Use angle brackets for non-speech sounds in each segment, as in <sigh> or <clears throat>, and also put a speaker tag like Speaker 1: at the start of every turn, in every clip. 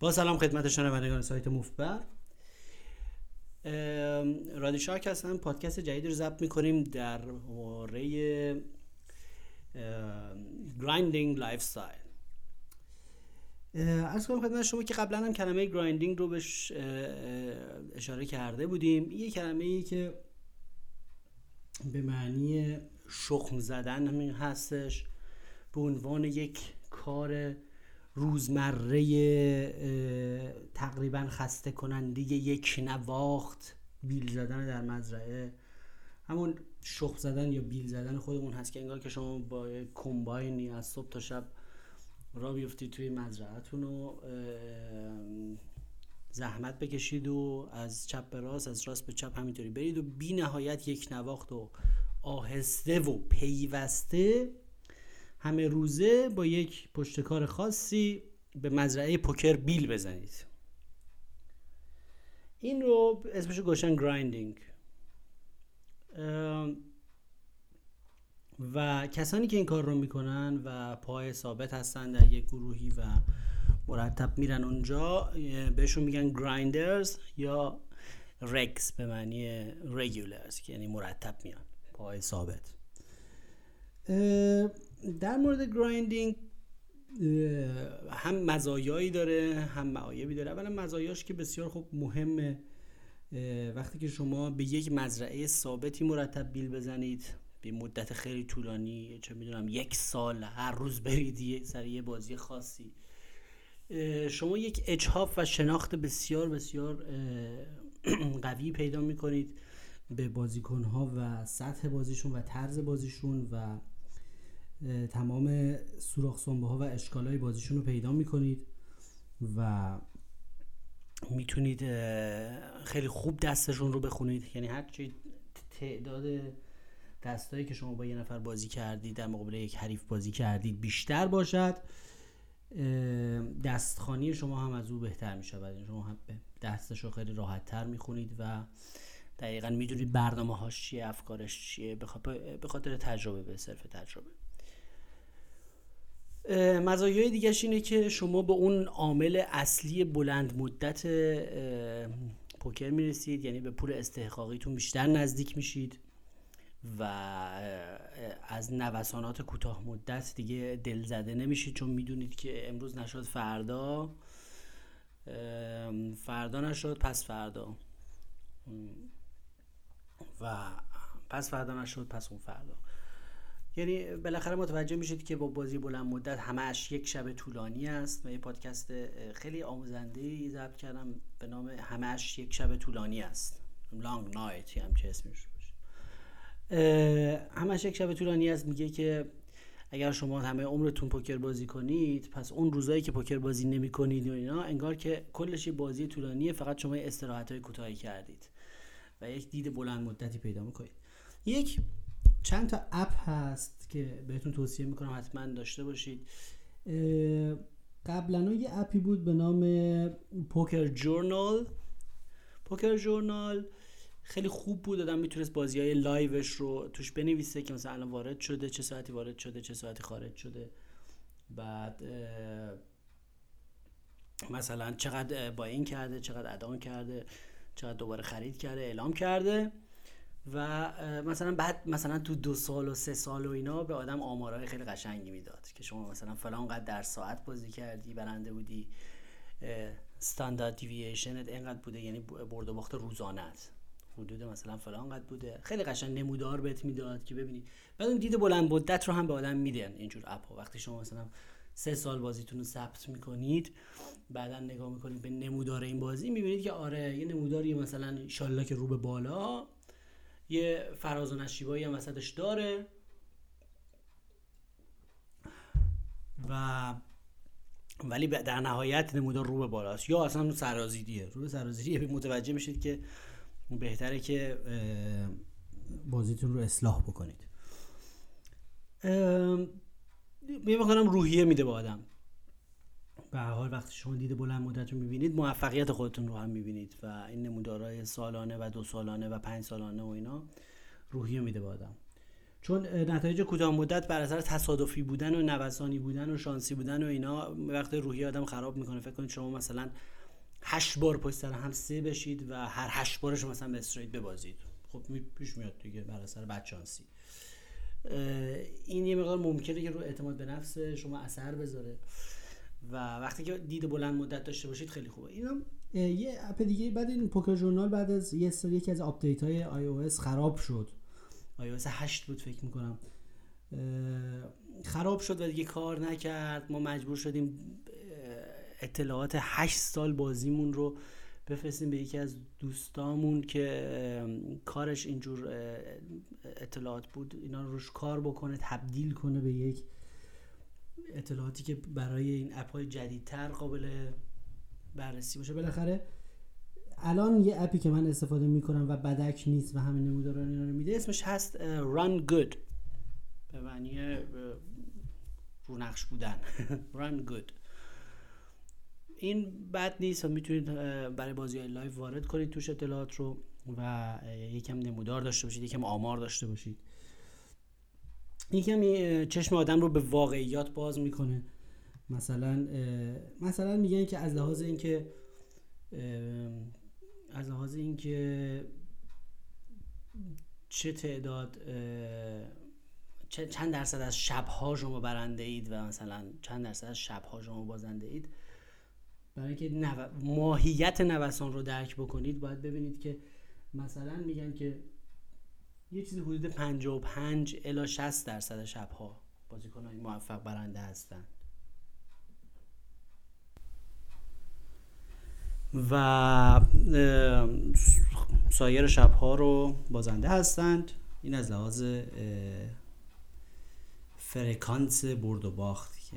Speaker 1: با سلام خدمت شنوندگان سایت موفبر رادی شارک هستم. پادکست جدید رو ضبط می‌کنیم در باره grinding lifestyle عرض کنم خدمت شما که قبلا هم کلمه grinding رو بهش اشاره کرده بودیم. یه کلمه ای که به معنی شخم زدن هستش به عنوان یک کار روزمره تقریبا خسته کننده یک نواخت بیل زدن در مزرعه. همون شخم زدن یا بیل زدن خودمون هست که انگار که شما با کمباینی از صبح تا شب را بیفتید توی مزرعهتون و زحمت بکشید و از چپ به راست از راست به چپ همینطوری برید و بی نهایت یک نواخت و آهسته و پیوسته همه روزه با یک پشتکار خاصی به مزرعه پوکر بیل بزنید. این رو اسمشو گذاشتن grinding. و کسانی که این کار رو می‌کنن و پای ثابت هستن در یک گروهی و مرتب میرن اونجا بهشون میگن grinders یا رگز به معنی رگولرز یعنی مرتب میان پای ثابت. در مورد گرایندینگ هم مزایایی داره هم معایبی داره. اولا مزایاش که بسیار خوب مهمه. وقتی که شما به یک مزرعه ثابتی مرتب بیل بزنید به مدت خیلی طولانی چه می‌دونم یک سال هر روز برید سر یه بازی خاصی. شما یک اجهاف و شناخت بسیار بسیار <clears throat> قوی پیدا می‌کنید به بازیکنها و سطح بازیشون و طرز بازیشون و تمام سوراخ سنبه ها و اشکال های بازیشون رو پیدا می‌کنید و می‌تونید خیلی خوب دستشون رو بخونید. یعنی هرچی تعداد دستایی که شما با یه نفر بازی کردید در مقابل یک حریف بازی کردید بیشتر باشد دستخانی شما هم از او بهتر می شود یعنی شما هم دستش رو خیلی راحت تر می خونید و دقیقا می‌دونید برنامه هاش چیه افکارش چیه به خاطر تجربه به صرف تجربه. مزایای دیگهش اینه که شما به اون عامل اصلی بلند مدت پوکر می‌رسید یعنی به پول استحقاقیتون بیشتر نزدیک میشید و از نوسانات کوتاه مدت دیگه دل زده نمیشید چون می‌دونید که امروز نشد فردا. فردا نشد پس فردا. و پس فردا نشد پس اون فردا. یعنی بالاخره متوجه میشید که با بازی بلند مدت همش یک شب طولانی است و یه پادکست خیلی آموزنده ای ضبط کردم به نام همش یک شب طولانی است. لانگ نایت هم چه اسمش همش یک شب طولانی است. میگه که اگر شما همه عمرتون پوکر بازی کنید پس اون روزایی که پوکر بازی نمی کنید و اینا انگار که کلش بازی طولانیه فقط شما استراحت های کوتاهی کردید و یک دید بلند مدتی پیدا می‌کنید. یک چند تا اپ هست که بهتون توصیه می‌کنم حتما داشته باشید. قبلا یه اپی بود به نام پوکر جورنال. پوکر جورنال خیلی خوب بود. آدم می‌تونست بازی های لایوش رو توش بنویسه که مثلا الان وارد شده چه ساعتی وارد شده چه ساعتی خارج شده. بعد مثلا چقدر با این کرده چقدر ادان کرده چقدر دوباره خرید کرده اعلام کرده. و مثلا بعد مثلا تو دو سال و سه سال و اینا به آدم آمارهای خیلی قشنگی می‌داد که شما مثلا فلان قد در ساعت بازی کردی برنده بودی استاندارد دیوییشنت اینقدر بوده یعنی برد و باخت روزانت حدود مثلا فلان قد بوده. خیلی قشنگ نمودار بهت می‌داد که ببینی. بعد اون دید بلند مدت رو هم به آدم میدن اینجور اپ ها. وقتی شما مثلا سه سال بازیتون رو ثبت می‌کنید بعدا نگاه می‌کنید به نمودار این بازی می‌بینید که آره یه نموداری مثلا انشالله که رو به بالا یه فراز و نشیبایی هم وسطش داره. و ولی در نهایت نمودار رو به بالاست. یا اصلا سرازیریه. رو به سرازیریه. متوجه میشید که بهتره که بازیتون رو اصلاح بکنید. کنم روحیه میده به آدم. به حال وقتی شما دید بلند مدت رو می‌بینید موفقیت خودتون رو هم می‌بینید و این نمودارهای سالانه و دو سالانه و پنج سالانه و اینا روحیه میده به آدم. چون نتایج کوتاه مدت بر اثر تصادفی بودن و نوسانی بودن و شانسی بودن و اینا وقت روحی آدم خراب می‌کنه. فکر کنید شما مثلا هشت بار پشت سر هم سه بشید و هر هشت بارش مثلا به استریت ببازید. خب پیش میاد دیگه بر اثر بدشانسی این یه مقدار ممکنه که رو اعتماد به نفس شما اثر بذاره. و وقتی که دید بلند مدت داشته باشید خیلی خوبه. اینا
Speaker 2: یه app دیگه بعد این Poker Journal بعد از یه سری یکی از آپدیت های iOS خراب شد.
Speaker 1: iOS 8 بود فکر می‌کنم. خراب شد و دیگه کار نکرد. ما مجبور شدیم اطلاعات 8 سال بازیمون رو بفرستیم به یکی از دوستامون که کارش اینجور اطلاعات بود. اینا رو روش کار بکنه تبدیل کنه به یک اطلاعاتی که برای این app های جدیدتر قابل بررسی باشه. بالاخره
Speaker 2: الان یه app ی که من استفاده می‌کنم و بدک نیست و همین نمودارا و اینا رو میده
Speaker 1: اسمش هست run good. به معنی رو نقش بودن. <laughs> Run good. این بد نیست و می‌تونید برای بازی های live وارد کنید توش اطلاعات رو و یکم نمودار داشته باشید یکم آمار داشته باشید. یکم چشم آدم رو به واقعیات باز می‌کنه. مثلا مثلا میگن که از لحاظ اینکه از لحاظ اینکه چه تعداد چند درصد از شبها شما برنده اید و مثلا چند درصد از شبها شما بازنده اید برای اینکه نو... ماهیت نوسان رو درک بکنید باید ببینید که مثلا میگن که یه چیزی حدود 55 الا 60 درصد شبها بازیکنان موفق برنده هستند و سایر شبها رو بازنده هستند. این از لحاظ فرکانس برد و باخت که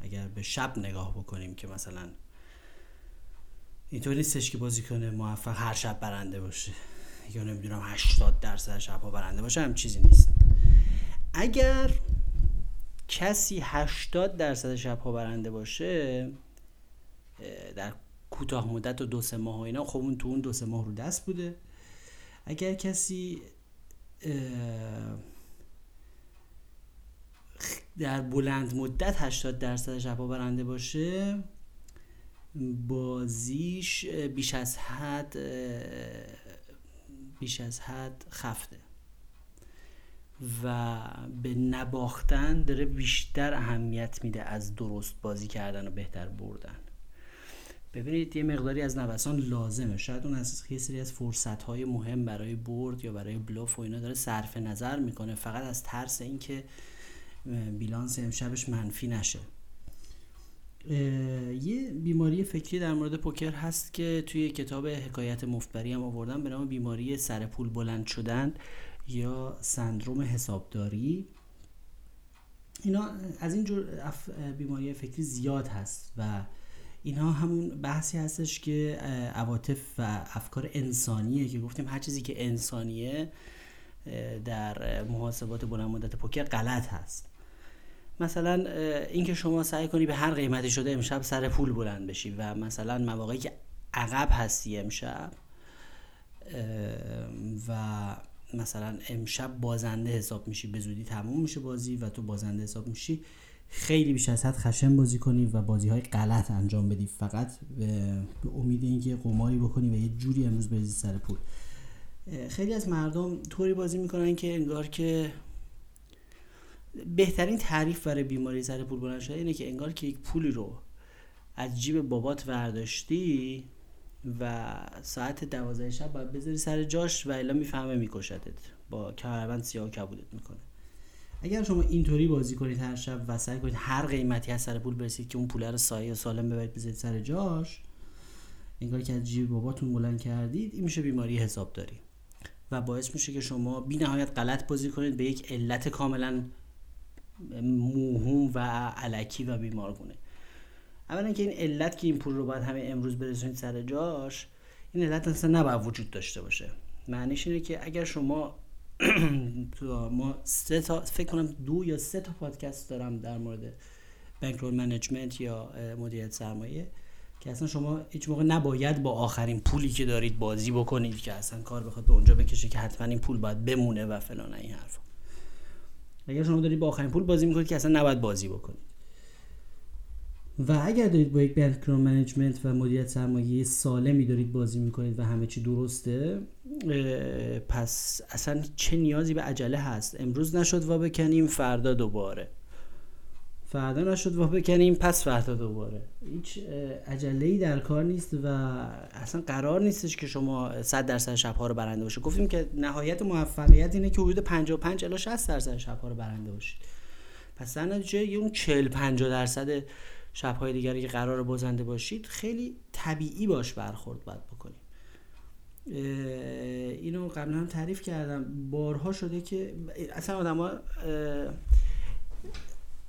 Speaker 1: اگر به شب نگاه بکنیم که مثلا اینطور نیستش که بازی کنه موفق هر شب برنده باشه. یا نمی‌دونم 80 درصد شبها برنده باشه هم چیزی نیست. اگر کسی 80 درصد شبها برنده باشه در کوتاه مدت و دو سه ماه و اینا خب اون تو اون دو سه ماه رو دست بوده. اگر کسی در بلند مدت 80 درصد شبها برنده باشه بازیش بیش از حد بیش از حد خفته. و به نباختن داره بیشتر اهمیت میده از درست بازی کردن و بهتر بردن. ببینید یه مقداری از نوسان لازمه. شاید اون از یه سری از فرصت های مهم برای برد یا برای بلوف و اینا داره صرف نظر می‌کنه. فقط از ترس اینکه بیلانس امشبش منفی نشه.
Speaker 2: یه بیماری فکری در مورد پوکر هست که توی کتاب حکایت مفتبری هم آوردن به نام بیماری سر پول بلند شدن یا سندروم حسابداری. اینا از این جور بیماری فکری زیاد هست و اینها همون بحثی هستش که عواطف و افکار انسانیه که گفتیم هر چیزی که انسانیه در محاسبات بلند مدت پوکر غلط هست. مثلا اینکه شما سعی کنی به هر قیمتی شده امشب سر پول بلند بشی و مثلا مواقعی که عقب هستی امشب و مثلا امشب بازنده حساب میشی به زودی تموم میشه بازی و تو بازنده حساب میشی خیلی بیش از حد خشن بازی کنی و بازی های غلط انجام بدی. فقط به امید اینکه قماری بکنی و یه جوری امروز بریزی سر پول. خیلی از مردم طوری بازی می‌کنن که انگار که بهترین تعریف برای بیماری سر پول بلند شده اینه که انگار که یک پولی رو از جیب بابات ورداشتی و ساعت دوازده شب باید بذاری سر جاش و الا می‌فهمه میکشدت با کمربند سیاه کبودت می‌کنه. اگر شما اینطوری بازی کنید هر شب و سعی کنید هر قیمتی از سر پول برسید که اون پول رو سایه سالم ببرید بذارید سر جاش انگار که از جیب باباتون بلند کردید این میشه بیماری حساب داری و باعث میشه که شما بی نهایت غلط بازی کنید به یک علت کاملا موهوم و علکی و بیمارگونه. اولا که این علت که این پول رو باید همه امروز برسونید سر جاش این علت اصلا نباید وجود داشته باشه. معنیش اینه که اگر شما <clears throat> ما سه تا فکر کنم دو یا سه تا پادکست دارم در مورد bankroll management یا مدیریت سرمایه که اصلا شما هیچ موقع نباید با آخرین پولی که دارید بازی بکنید که اصلا کار بخواد به اونجا بکشه که حتما این پول باید بمونه و فلان این حرفا.
Speaker 1: اگر شما دارید با آخرین پول بازی می‌کنید که اصلا نباید بازی بکنید و اگر دارید با یک bankroll management و مدیریت سرمایه سالمی دارید بازی می‌کنید و همه چی درسته پس اصلا چه نیازی به عجله هست؟ امروز نشد و بکنیم فردا دوباره. فردا نشد و بکنیم پس فردا دوباره. هیچ عجله ای در کار نیست و اصلا قرار نیستش که شما 100 درصد شبها رو برنده باشید گفتیم که نهایت موفقیت اینه که حدود 55 الی 60 درصد شبها رو برنده باشید پس در نتیجه اون 40 50 درصد شبهای دیگری که قرار بازنده باشید خیلی طبیعی باش برخورد باید بکنیم اینو قبلا هم تعریف کردم. بارها شده که اصلا آدم ها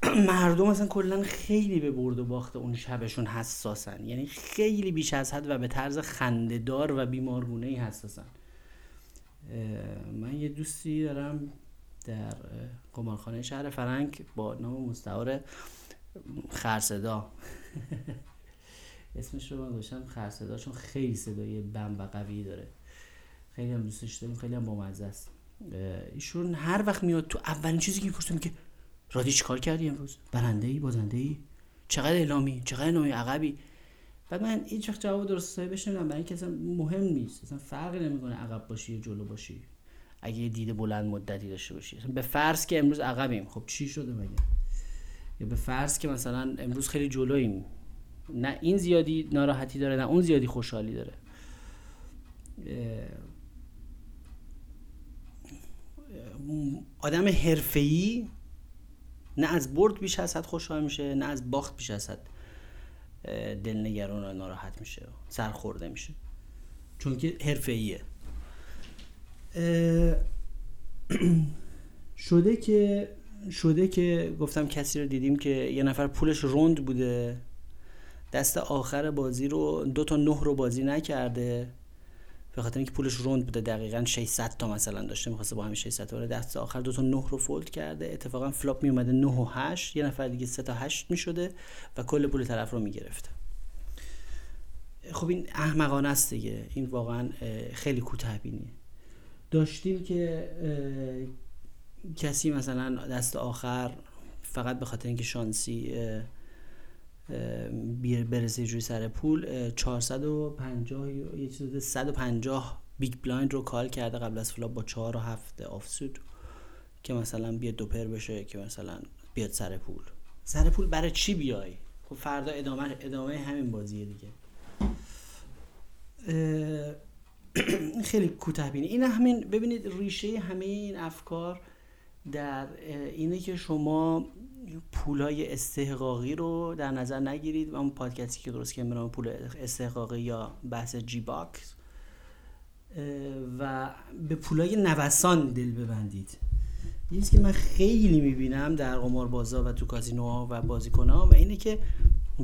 Speaker 1: <clears throat> مردم اصلا کلا خیلی به برد و باخت اون شبشون حساسن. یعنی خیلی بیش از حد و به طرز خندهدار و بیمارگونه ای حساسن من یه دوستی دارم در قمارخانه شهر فرنگ با نام مستعار خرصدا. <laughs> اسمش رو من گذاشتم خرصدا چون خیلی صدای بم و قوی داره. خیلی هم دوستش داریم خیلی هم بامزه است. ایشون هر وقت میاد تو اولین چیزی که می‌پرسم که رادی کار کردی امروز؟ برنده ای بازنده ای چقدر اعلامی؟ چقدر نامی عقبی؟ بعد من هیچ وقت جواب درست حسابی بهش برای اینکه اصلا مهم نیست. اصلا فرقی نمی‌کنه عقب باشی یا جلو باشی. اگه یه دید بلند مدتی داشته باشی. به فرض که امروز عقبیم. خب چی شده مگه؟ یا به فرض که مثلا امروز خیلی جلویم. نه این زیادی ناراحتی داره نه اون زیادی خوشحالی داره. آدم حرفه‌ای نه از برد بیش از حد خوشحال میشه نه از باخت بیش از حد دلنگران و ناراحت میشه سرخورده میشه. چون که حرفه‌ایه. <clears throat> شده که شده که گفتم کسی رو دیدیم که یه نفر پولش روند بوده. دست آخر بازی رو دو تا نه رو بازی نکرده. به خاطر اینکه پولش round بوده دقیقا 600 تا مثلا داشته می‌خواسته با همین 600 تا دست آخر. دو تا 9 رو fold کرده. اتفاقا flop می اومده 9 و 8 یه نفر دیگه 3 تا 8 می‌شده و کل پول طرف رو می‌گرفته. خب این احمقانه است دیگه. این واقعا خیلی کوتاه بینیه. داشتیم که کسی مثلا دست آخر فقط به خاطر اینکه شانسی برسه جوی سر پول 450 یه چیز 150 big blind رو call کرده قبل از flop با 4 و 7 offsuit که مثلا بیاد دوپر بشه که مثلا بیاد سر پول. سر پول برای چی بیای؟ خب فردا ادامه ادامه همین بازیه دیگه. <clears throat> خیلی کوتاه بینی. این همین ببینید ریشه همه این افکار در اینه که شما پولای استحقاقی رو در نظر نگیرید. و اون پادکستی که درست به پول استحقاقی یا بحث G-bucks و به پولای نوسان دل ببندید. یه که من خیلی می‌بینم در قمار بازار و تو کازینوها و بازیکنها و اینه که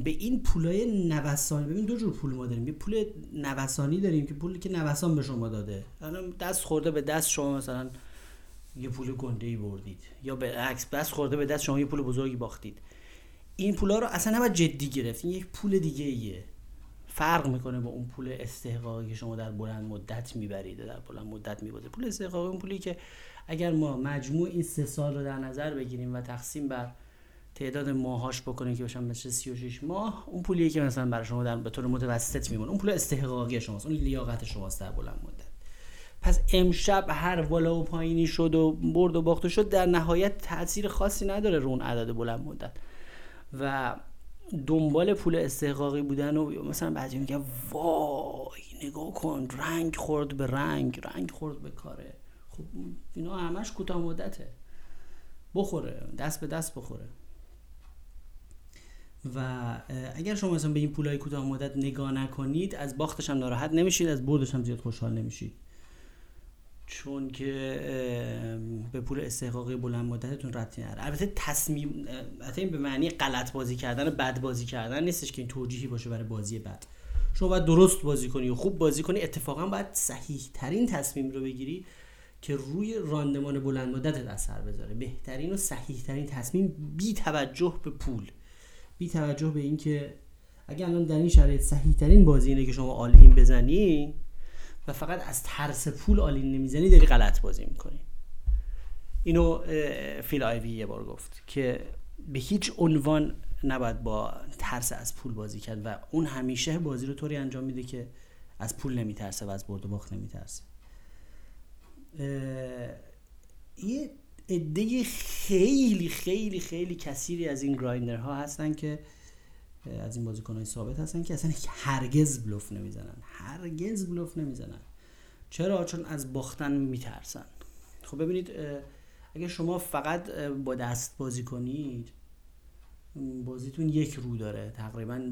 Speaker 1: به این پولای نوسانی ببین دو جور پول ما داریم. یه پول نوسانی داریم که پولی که نوسان به شما داده. دست خورده به دست شما مثلا یه پول گنده ای بردید. یا به عکس بس خورده به دست شما یه پول بزرگی باختید. این پولا رو اصلا نباید جدی گرفت این یک پول دیگه ایه فرق می‌کنه با اون پول استحقاقی که شما در بلند مدت می‌برید در بلند مدت میبازید. پول استحقاقی اون پولی که اگر ما مجموع این سه سال رو در نظر بگیریم و تقسیم بر تعداد ماهاش بکنیم که بشن مثل 36 ماه اون پولیه که مثلا برای شما در به طور متوسط میمونه. اون پول استحقاقی شماست اون لیاقت شماست در بلند مدت. پس امشب هر بالا و پایینی شد و برد و باخته شد در نهایت تاثیر خاصی نداره رو اون عدد بلند مدت. و دنبال پول استحقاقی بودن و مثلا بعضی میگه وای نگاه کن رنگ خورد به رنگ رنگ خورد به کاره. خب اینا همش کوتاه مدته. بخوره دست به دست بخوره. و اگر شما مثلا به این پولای کوتاه مدت نگاه نکنید از باختش هم ناراحت نمیشید از بردش هم زیاد خوشحال نمیشید. چون که به پول استحقاقی بلند مدتتون ربطی نداره البته تصمیم البته به معنی غلط بازی کردن و بد بازی کردن نیستش که این توجیهی باشه برای بازی بد شما باید درست بازی کنی و خوب بازی کنی اتفاقا باید صحیح ترین تصمیم رو بگیری که روی راندمان بلند مدت اثر بذاره. بهترین و صحیح ترین تصمیم بی توجه به پول. بی توجه به اینکه اگر الان در این شرایط صحیح ترین بازی اینه که شما آل این بزنی و فقط از ترس پول all-in نمی‌زنی داری غلط بازی می‌کنی.
Speaker 2: اینو Phil Ivey یه بار گفت که به هیچ عنوان نباید با ترس از پول بازی کرد و اون همیشه بازی رو طوری انجام میده که از پول نمیترسه و از برد و باخت نمیترسه. یه عده خیلی خیلی خیلی کثیری از این grinder ها هستن که از این بازیکن های ثابت هستن که اصلا هرگز بلوف نمی‌زنن. هرگز بلوف نمی‌زنن. چرا؟ چون از باختن میترسن. خب ببینید اگه شما فقط با دست بازی کنید بازیتون یک رو داره. تقریبا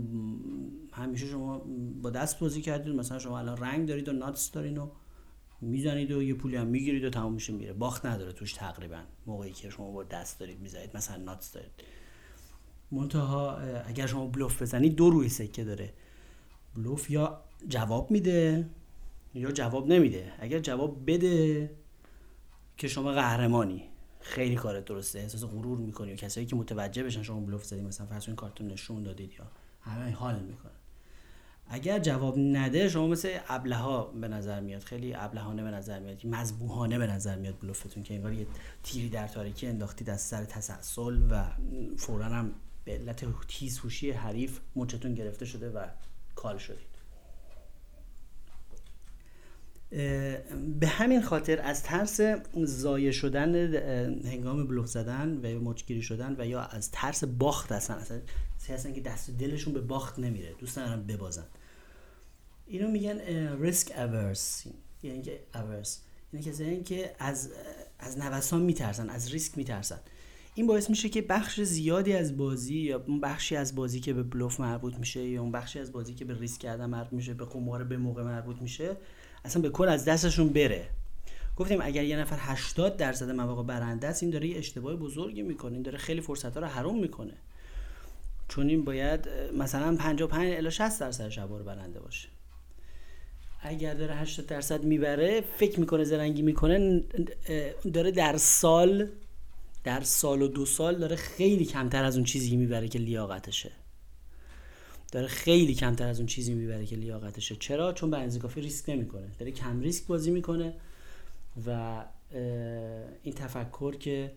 Speaker 2: همیشه شما با دست بازی کردید. مثلا شما الان رنگ دارید و ناتس دارین و می‌زنید و یه پولی هم می‌گیرید و تمام میشه میره. باخت نداره توش تقریبا موقعی که شما با دست دارید می‌زنید. مثلا ناتس دارید. منتها اگر شما بلوف بزنید دو روی سکه داره. بلوف یا جواب میده یا جواب نمیده. اگر جواب بده که شما قهرمانی. خیلی کارت درسته. احساس غرور می‌کنی و کسایی که متوجه بشن شما بلوف زدید مثلا فرض کارتون نشون دادید یا همه حال می‌کنن. اگر جواب نده شما مثل ابلها به نظر میاد. خیلی ابلهانه به نظر میاد. مذبوحانه به نظر میاد بلوفتون که انگار یه تیری در تاریکی انداختید از سر تسلسل و فورا هم به علت تیز هوشی حریف مچتون گرفته شده و کال شدید. به همین خاطر از ترس زایه شدن هنگام بلوف زدن و مچگیری شدن و یا از ترس باخت هستن اصلا هستن که دست دلشون به باخت نمیره دوست ندارن ببازن. اینو میگن ریسک اورس یعنی که اورس یعنی که از از نوسان میترسن از ریسک میترسن. این باعث میشه که بخش زیادی از بازی یا اون بخشی از بازی که به بلوف مربوط میشه یا اون بخشی از بازی که به ریسک کردن مربوط میشه به قمار به موقع مربوط میشه اصلا به کل از دستشون بره. گفتیم اگر یه نفر 80 درصد مواقع برنده است این داره یه اشتباه بزرگی می‌کنه. این داره خیلی فرصت ها رو حروم می‌کنه. چون این باید مثلا 55 الی 60 درصد شبا رو برنده باشه. اگر داره 80 درصد می‌بره فکر می‌کنه زرنگی می‌کنه داره در سال در سال و دو سال داره خیلی کمتر از اون چیزی می‌بره که لیاقتشه. داره خیلی کمتر از اون چیزی می‌بره که لیاقتشه. چرا؟ چون به کافی ریسک نمی‌کنه. داره کم ریسک بازی می‌کنه و این تفکر که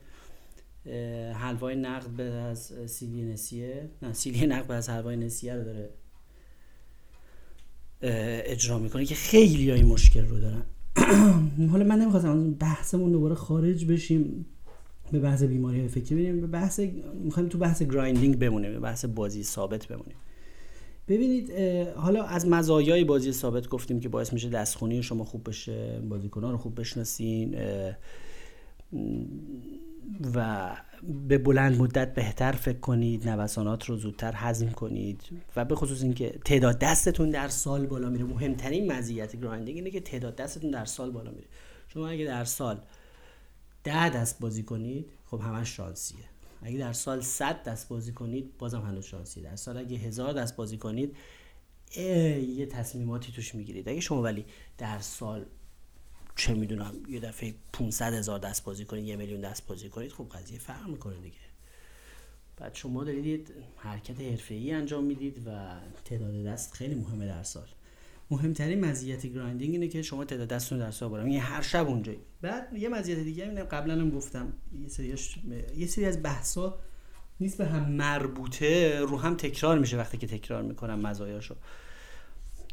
Speaker 2: حلوای نقد از سیلی نسیه نه سیلی نقد از حلوای نسیه رو داره اجرا می‌کنه که خیلی های مشکل رو دارن. <clears throat> حالا من نمی‌خواستم بحثمون دوباره خارج بشیم. به بحث بیماری های فکری بریم به بحث می‌خوایم تو بحث گرایندینگ بمونیم به بحث بازی ثابت بمونیم. ببینید حالا از مزایای بازی ثابت گفتیم که باعث میشه دستخونی شما خوب بشه بازیکنان رو خوب بشناسین و به بلند مدت بهتر فکر کنید نوسانات رو زودتر هضم کنید و به خصوص اینکه تعداد دستتون در سال بالا میره. مهمترین مزیت گرایندینگ اینه که تعداد دستتون در سال بالا میره. شما اگه در سال ده دست بازی کنید خب همش شانسیه. اگه در سال 100 دست بازی کنید بازم هنوز شانسیه در سال اگه هزار دست بازی کنید یه تصمیماتی توش می‌گیرید. اگه شما ولی در سال چه می‌دونم یه دفعه 500 هزار دست بازی کنید یه میلیون دست بازی کنید خب قضیه فرق می‌کنه دیگه. بعد شما دارید حرکت حرفه‌ای انجام می‌دید و تعداد دست خیلی مهمه در سال. مهمترین مزیت گرایندینگ اینه که شما تعداد دستتون در بالا یعنی هر شب اونجایی. بعد یه مزیت دیگه اینه قبلا هم گفتم یه سری یه سری از بحثا نیست به هم مربوطه رو هم تکرار میشه وقتی که تکرار می‌کنم مزایاشو.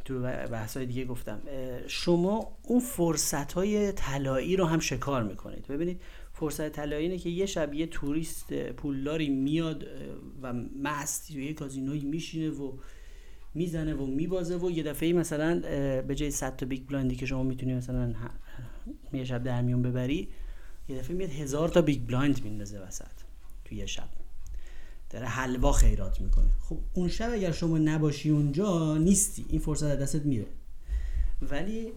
Speaker 2: تو بحث های دیگه گفتم. شما اون فرصت های طلایی رو هم شکار می‌کنید. ببینید فرصت طلایی اینه که یه شب یه توریست پولداری میاد و مست یه کازینوی میشینه و می‌زنه و میبازه و یه دفعه مثلا به جای 100 تا big blind ی که شما می‌تونی مثلا یه شب در میون ببری یه دفعه میاد هزار تا big blind میندازه وسط تو یه شب. داره حلوا خیرات می‌کنه. خب اون شب اگر شما نباشی اونجا نیستی. این فرصت دستت میره. ولی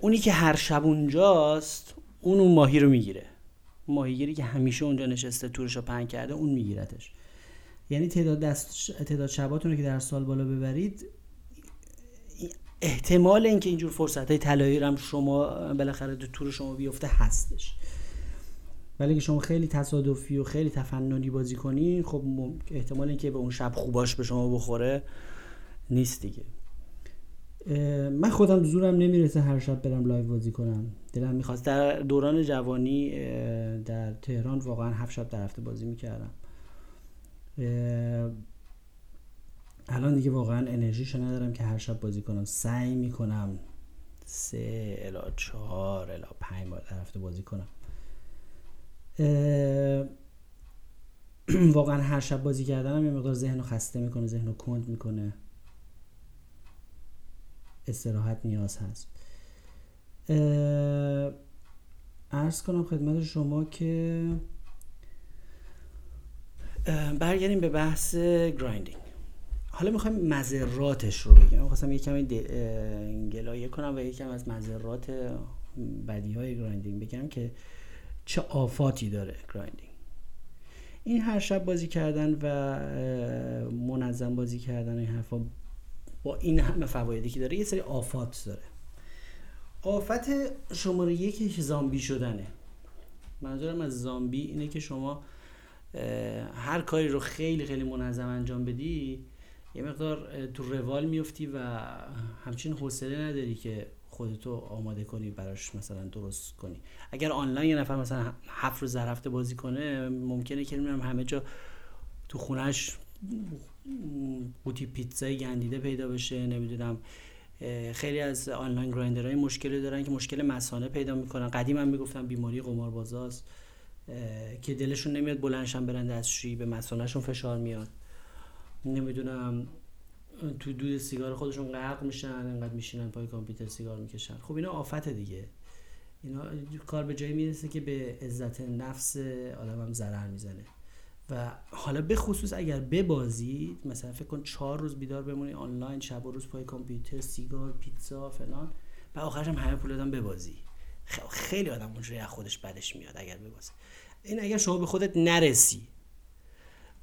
Speaker 2: اونی که هر شب اونجاست اون اون ماهی رو می‌گیره. ماهیگیری که همیشه اونجا نشسته تورش رو پنگ کرده اون میگیرتش. یعنی تعداد دست تعداد شباتون رو که در سال بالا ببرید احتمال اینکه اینجور فرصت های طلایی هم شما بالاخره تو تور شما بیفته هستش. ولی اگه شما خیلی تصادفی و خیلی تفننی بازی کنی خب احتمال اینکه به اون شب خوباش به شما بخوره نیست دیگه.
Speaker 1: من خودم زورم نمی‌رسه هر شب برم لایو بازی کنم. دلم می‌خواست در دوران جوانی در تهران واقعا هفت شب در هفته بازی می‌کردم. الان دیگه واقعا انرژیشو ندارم که هر شب بازی کنم. سعی می‌کنم سه الا چهار الا پنج بار در هفته بازی کنم. <clears throat> واقعا هر شب بازی کردنم یه مقدار ذهن رو خسته می‌کنه ذهن رو کند می‌کنه. استراحت نیاز هست. عرض کنم خدمت شما که برگردیم به بحث grinding حالا می‌خوایم مضراتش رو بگیم. خواستم یه کمی گلایه کنم و یکم از مضرات بدی های grinding بگم که چه آفاتی داره grinding این هر شب بازی کردن و منظم بازی کردن این حرفا با این همه فوایدی که داره یه سری آفات داره. آفت شماره یکش زامبی شدنه. منظورم از زامبی اینه که شما هر کاری رو خیلی خیلی منظم انجام بدی یه مقدار تو روال میفتی و همچین حوصله نداری که خودتو آماده کنی براش مثلا درست کنی. اگر آنلاین یه نفر مثلا هفت روز در هفته بازی کنه ممکنه که نمی‌دونم همه جا تو خونش قوطی پیتزای گندیده پیدا بشه نمی‌دونم خیلی از آنلاین گرایندرهای مشکلی دارن که مشکل مسانه پیدا می‌کنن. قدیم هم می‌گفتن بیماری قماربازاست که دلشون نمیاد بلندشن برن دستشویی به مسانهشون فشار میاد. نمی‌دونم تو دود سیگار خودشون غرق میشن انقدر میشینن پای کامپیوتر سیگار می‌کشن. خب اینا آفت دیگه. اینا کار به جایی می‌رسه که به عزت نفس آدم هم ضرر می‌زنه. و حالا به خصوص اگر ببازید مثلا فکر کن چهار روز بیدار بمونی آنلاین شب و روز پای کامپیوتر سیگار پیتزا فلان و آخرش هم همه پول دادن ببازی. خیلی آدم اونجوری از خودش بدش میاد اگر ببازی این اگر شما به خودت نرسی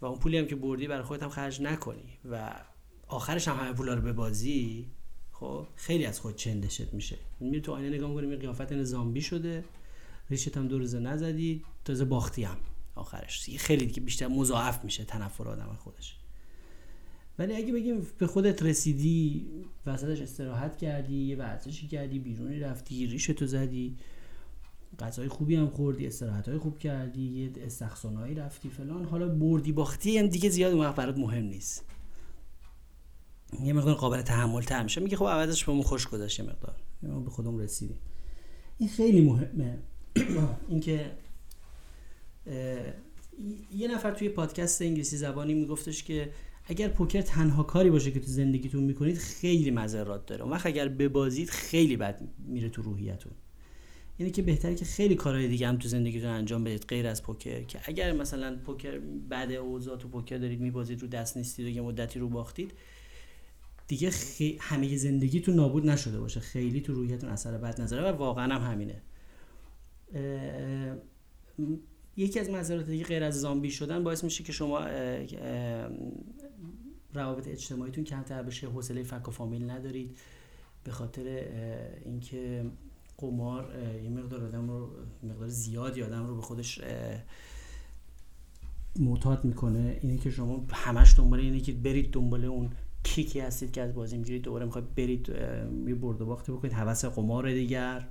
Speaker 1: و اون پولی هم که بردی برای خودت هم خرج نکنی و آخرش هم همه پولا رو ببازی خب خیلی از خود چندشت میشه. میری تو آینه نگاه می‌کنی قیافت زامبی شده ریشت هم دو روزه نزدی تازه باختی هم آخرش. خیلی دیگه بیشتر مضاعف میشه تنفر آدم خودش. ولی اگه بگیم به خودت رسیدی وسطش استراحت کردی یه ورزشی کردی بیرونی رفتی ریشتو زدی غذای خوبی هم خوردی استراحت های خوب کردی یه استخسانهایی رفتی فلان. حالا بردی باختی هم دیگه زیاد اون برات مهم نیست. یه مقدار قابل تحمل تر میشه. میگه خب عوضش بهمون خوش گذشت مقدار. ما به خودمون رسیدیم این خیلی مهمه. <clears throat> اینکه یه نفر توی پادکست انگلیسی زبانی میگفتش که اگر پوکر تنها کاری باشه که تو زندگیتون می‌کنید خیلی مذرات داره. اون وقت اگر ببازید خیلی بد میره تو روحیتون. اینه که بهتره که خیلی کارهای دیگه هم تو زندگیتون انجام بدید غیر از پوکر. که اگر مثلا پوکر بعد اوضاع تو پوکر دارید میبازید رو دست نیستید و یه مدتی رو باختید دیگه خی... همه زندگیتون نابود نشده باشه. خیلی تو روحیتون اثر بد نظره و واقعا هم همینه. یکی از مزارات دیگه غیر از زامبی شدن باعث میشه که شما روابط اجتماعیتون کمتر بشه حوصله فک و فامیل ندارید. به خاطر اینکه قمار یه مقدار آدم رو مقدار زیادی آدم رو به خودش معتاد می‌کنه. اینه که شما همش دنبال اینه که برید دنبال اون کیکی هستید که از بازی می‌گیرید دوباره می‌خواید برید یه برد و باختی بکنید. حوس قمار دیگر.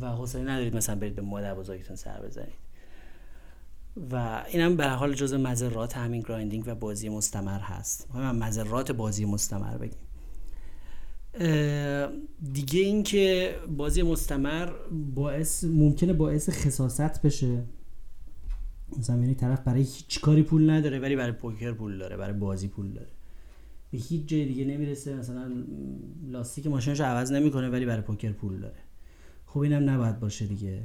Speaker 1: و حوصله ندارید مثلا برید به مادر بزرگتون سر بزنید. و اینم به حال جز مذرات همین گرایندینگ و بازی مستمر هست. هم مذرات بازی مستمر بگیم. دیگه اینکه بازی مستمر باعث ممکنه باعث خصاصت بشه. مثلا یعنی طرف برای هیچ کاری پول نداره ولی برای پوکر پول داره برای بازی پول داره. به هیچ جای دیگه نمی‌رسه مثلا لاستیک ماشینش عوض نمی‌کنه ولی برای پوکر پول داره. خب اینم نباید باشه دیگه.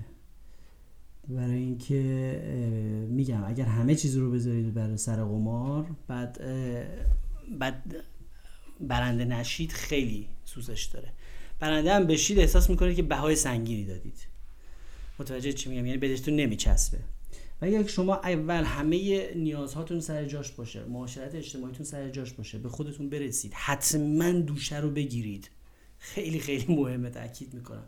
Speaker 1: برای اینکه میگم اگر همه چیز رو بذارید برای سر قمار بعد بعد برنده نشید خیلی سوزش داره. برنده هم بشید احساس می‌کنه که بهای سنگینی دادید. متوجه چی میگم؟ یعنی بدهتون نمیچسبه. و اگر شما اول همه نیازهاتون سر جاش باشه معاشرت اجتماعیتون سر جاش باشه به خودتون برسید حتما دوشه رو بگیرید. خیلی خیلی مهمه تاکید می‌کنم.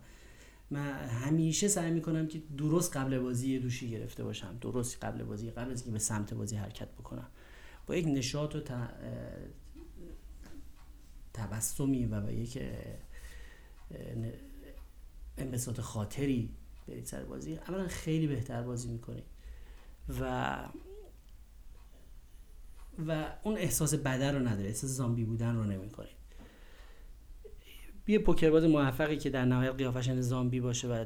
Speaker 1: من همیشه سعی می‌کنم که درست قبل بازی یه دوشی گرفته باشم. درست قبل بازی قبل از اینکه به سمت بازی حرکت بکنم. با یک نشاط و تبسمی و به یک انبساط خاطری برید سر بازی. اولا خیلی بهتر بازی می‌کنید. و و اون احساس بدر رو نداره احساس زامبی بودن رو نمی‌کنید. یه پوکرباز موفقی که در نهایت قیافش زامبی باشه و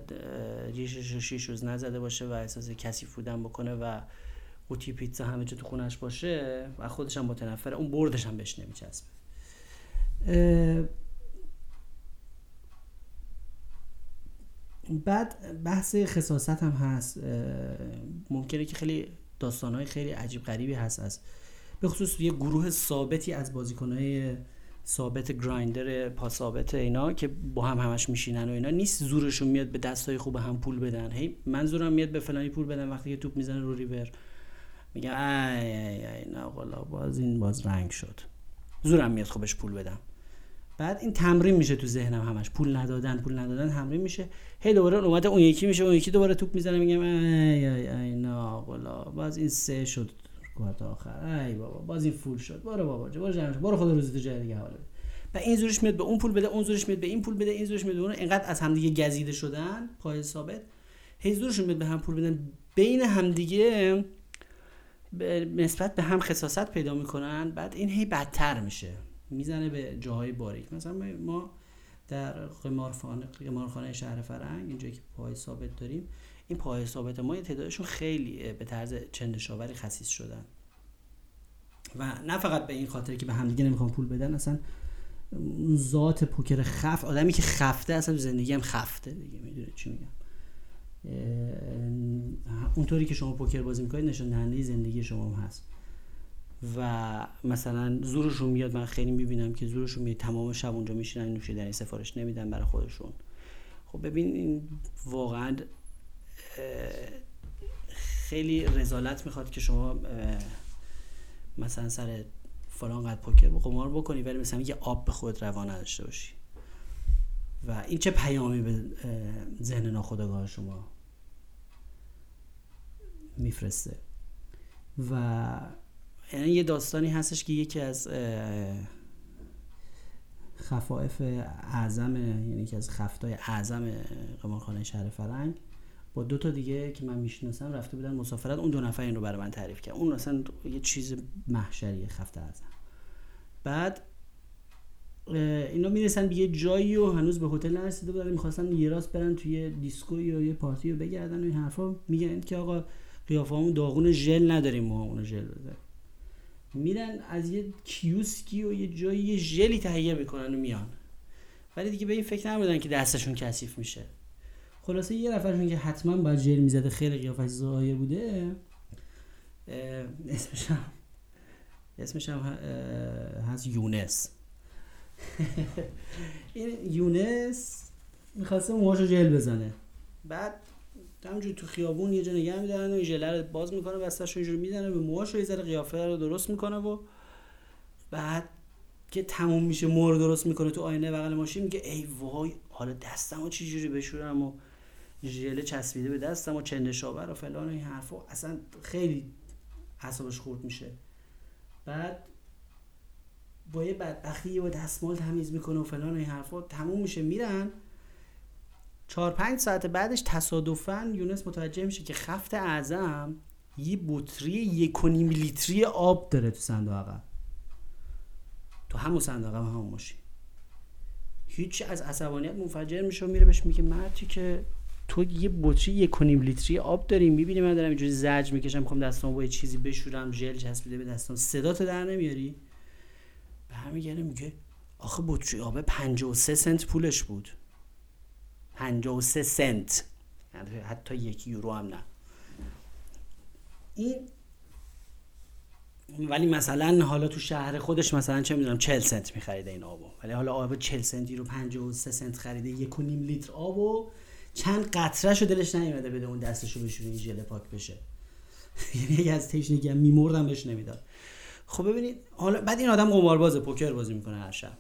Speaker 1: ریشش رو شیش روز نزده باشه و احساس کسی فودن بکنه و قوطی پیتزا همه جا تو خونش باشه و خودش هم متنفره اون بردش هم بهش نمیچسبه. بعد بحث خصاصت هم هست. ممکنه که خیلی داستانهای خیلی عجیب غریبی هست از به خصوص یه گروه ثابتی از بازیکنهای ثابت گرایندر پا ثابت اینا که با هم همش میشینن و اینا نیست زورشون میاد به دستای خوب هم پول بدن. هی من زورم میاد به فلانی پول بدن وقتی که توپ می‌زنه رو ریور. میگم ای ای ای نه باز این باز رنگ شد. زورم میاد خوبش پول بدم. بعد این تمرین میشه تو ذهنم همش. پول ندادن پول ندادن تمرین میشه. هی دوباره نوبت اون یکی میشه اون یکی دوباره توپ می‌زنه. میگم ای ای ای نه باز این سه شد. کوارت آخر. ای بابا باز این فول شد. برو بابا برو جمعش برو خدا روزی تو جای دیگه حالا. و این زورش میاد به اون پول بده اون زورش میاد به این پول بده این زورش میاد اون. اینقدر از همدیگه گزیده شدن پای ثابت. هی زورشون میاد به هم پول بدن. بین همدیگه نسبت به هم خصاصت پیدا می‌کنن. بعد این هی بدتر میشه. می‌زنه به جاهای باریک. مثلا ما در قمارخانه قمارخانه شهر فرنگ اینجا که پای ثابت داریم این پای ثابت ما تعدادشون خیلی به طرز چندشاوری خصیص شدن. و نه فقط به این خاطر که به همدیگه نمی‌خوان پول بدن اصلا ذات پوکر خفت آدمی که خفته اصلا زندگی هم خفته دیگه می‌دونه چی میگم؟ اونطوری که شما پوکر بازی می‌کنید نشان دهنده زندگی شما هم هست. و مثلا زورشون میاد من خیلی می‌بینم که زورشون میاد تمام شب اونجا میشینن نوشه در سفارش نمیدن برای خودشون. خب ببین این واقعا خیلی رزالت می‌خواد که شما مثلا سر فلان قد پوکر قمار بکنی ولی مثلا یه آب به خود روان نداشته باشی. و این چه پیامی به ذهن ناخودآگاه شما میفرسته؟ و یعنی یه داستانی هستش که یکی از خفائف اعظم یعنی یکی از خفتای اعظم قمارخانه شهر فرنگ با دو تا دیگه که من می‌شناسم رفته بودن مسافرت اون دو نفر این رو برای من تعریف کرد. اون اصلا یه چیز محشری خفته اعظم بعد اینا می‌رسن به یه جایی و هنوز به هتل نرسیده بودن می‌خواستن یه راست برن توی دیسکو یا یه پارتی رو بگردن و این حرفا. میگن که آقا قیافمون داغون ژل نداریم ما اون ژل بزنیم میرن از یه کیوسکی و یه جایی یه ژلی تهیه می‌کنن و میان. ولی دیگه به این فکر نبودن که دستشون کثیف میشه. خلاصه یه نفرشون که حتما باید ژل می‌زده خیلی قیافش ظاهر بوده. اسمش هم اسمش هم هست یونس. این یونس می‌خواسته موهاشو ژل بزنه. بعد همینجوری تو خیابون یه جا نگه میدارن و ژله رو باز می‌کنه بستش رو اینجوری می‌زنه به موهاش رو یه ذره قیافه رو درست می‌کنه و بعد که تموم میشه مو رو درست می‌کنه تو آینه بغل ماشین میگه ای وای حالا دستم رو چجوری بشورم و ژله چسبیده به دستم و چنده شاور و فلان و این حرفا. اصلا خیلی حسابش خورد میشه. بعد با یه بدبختی و دستمال تمیز می‌کنه و فلان و این حرفا. تموم میشه. میرن. چهار پنج ساعت بعدش تصادفا یونس متوجه میشه که خفت اعظم یه بطری یک لیتری آب داره تو صندوق. عقب تو همون صندوق عقب همون ماشین. هیچ از عصبانیت منفجر میشه و میره بهش میگه مردی که تو یه بطری یک لیتری آب داری می‌بینی من دارم اینجوری زج می‌کشم می‌خوام دستام با یه چیزی بشورم ژل چسبیده به دستام. صدا تو در نمیاری؟ برمیگرده میگه آخه بطری آب 53 سنت پولش بود. 53 سنت. حتی یک یورو هم نه. این ولی مثلا حالا تو شهر خودش مثلا چه می‌دونم 40 سنت میخریده این آبو. ولی حالا آب 40 سنتی رو 53 سنت خریده یک و نیم لیتر آبو. چند قطرهشو دلش نیومده بده اون دستشو بشونه این ژله پاک بشه. <laughs> یعنی اگه از تشنگی هم میمردم بهش نمی‌داد. خب ببینید حالا بعد این آدم قماربازه پوکر بازی می‌کنه هر شب.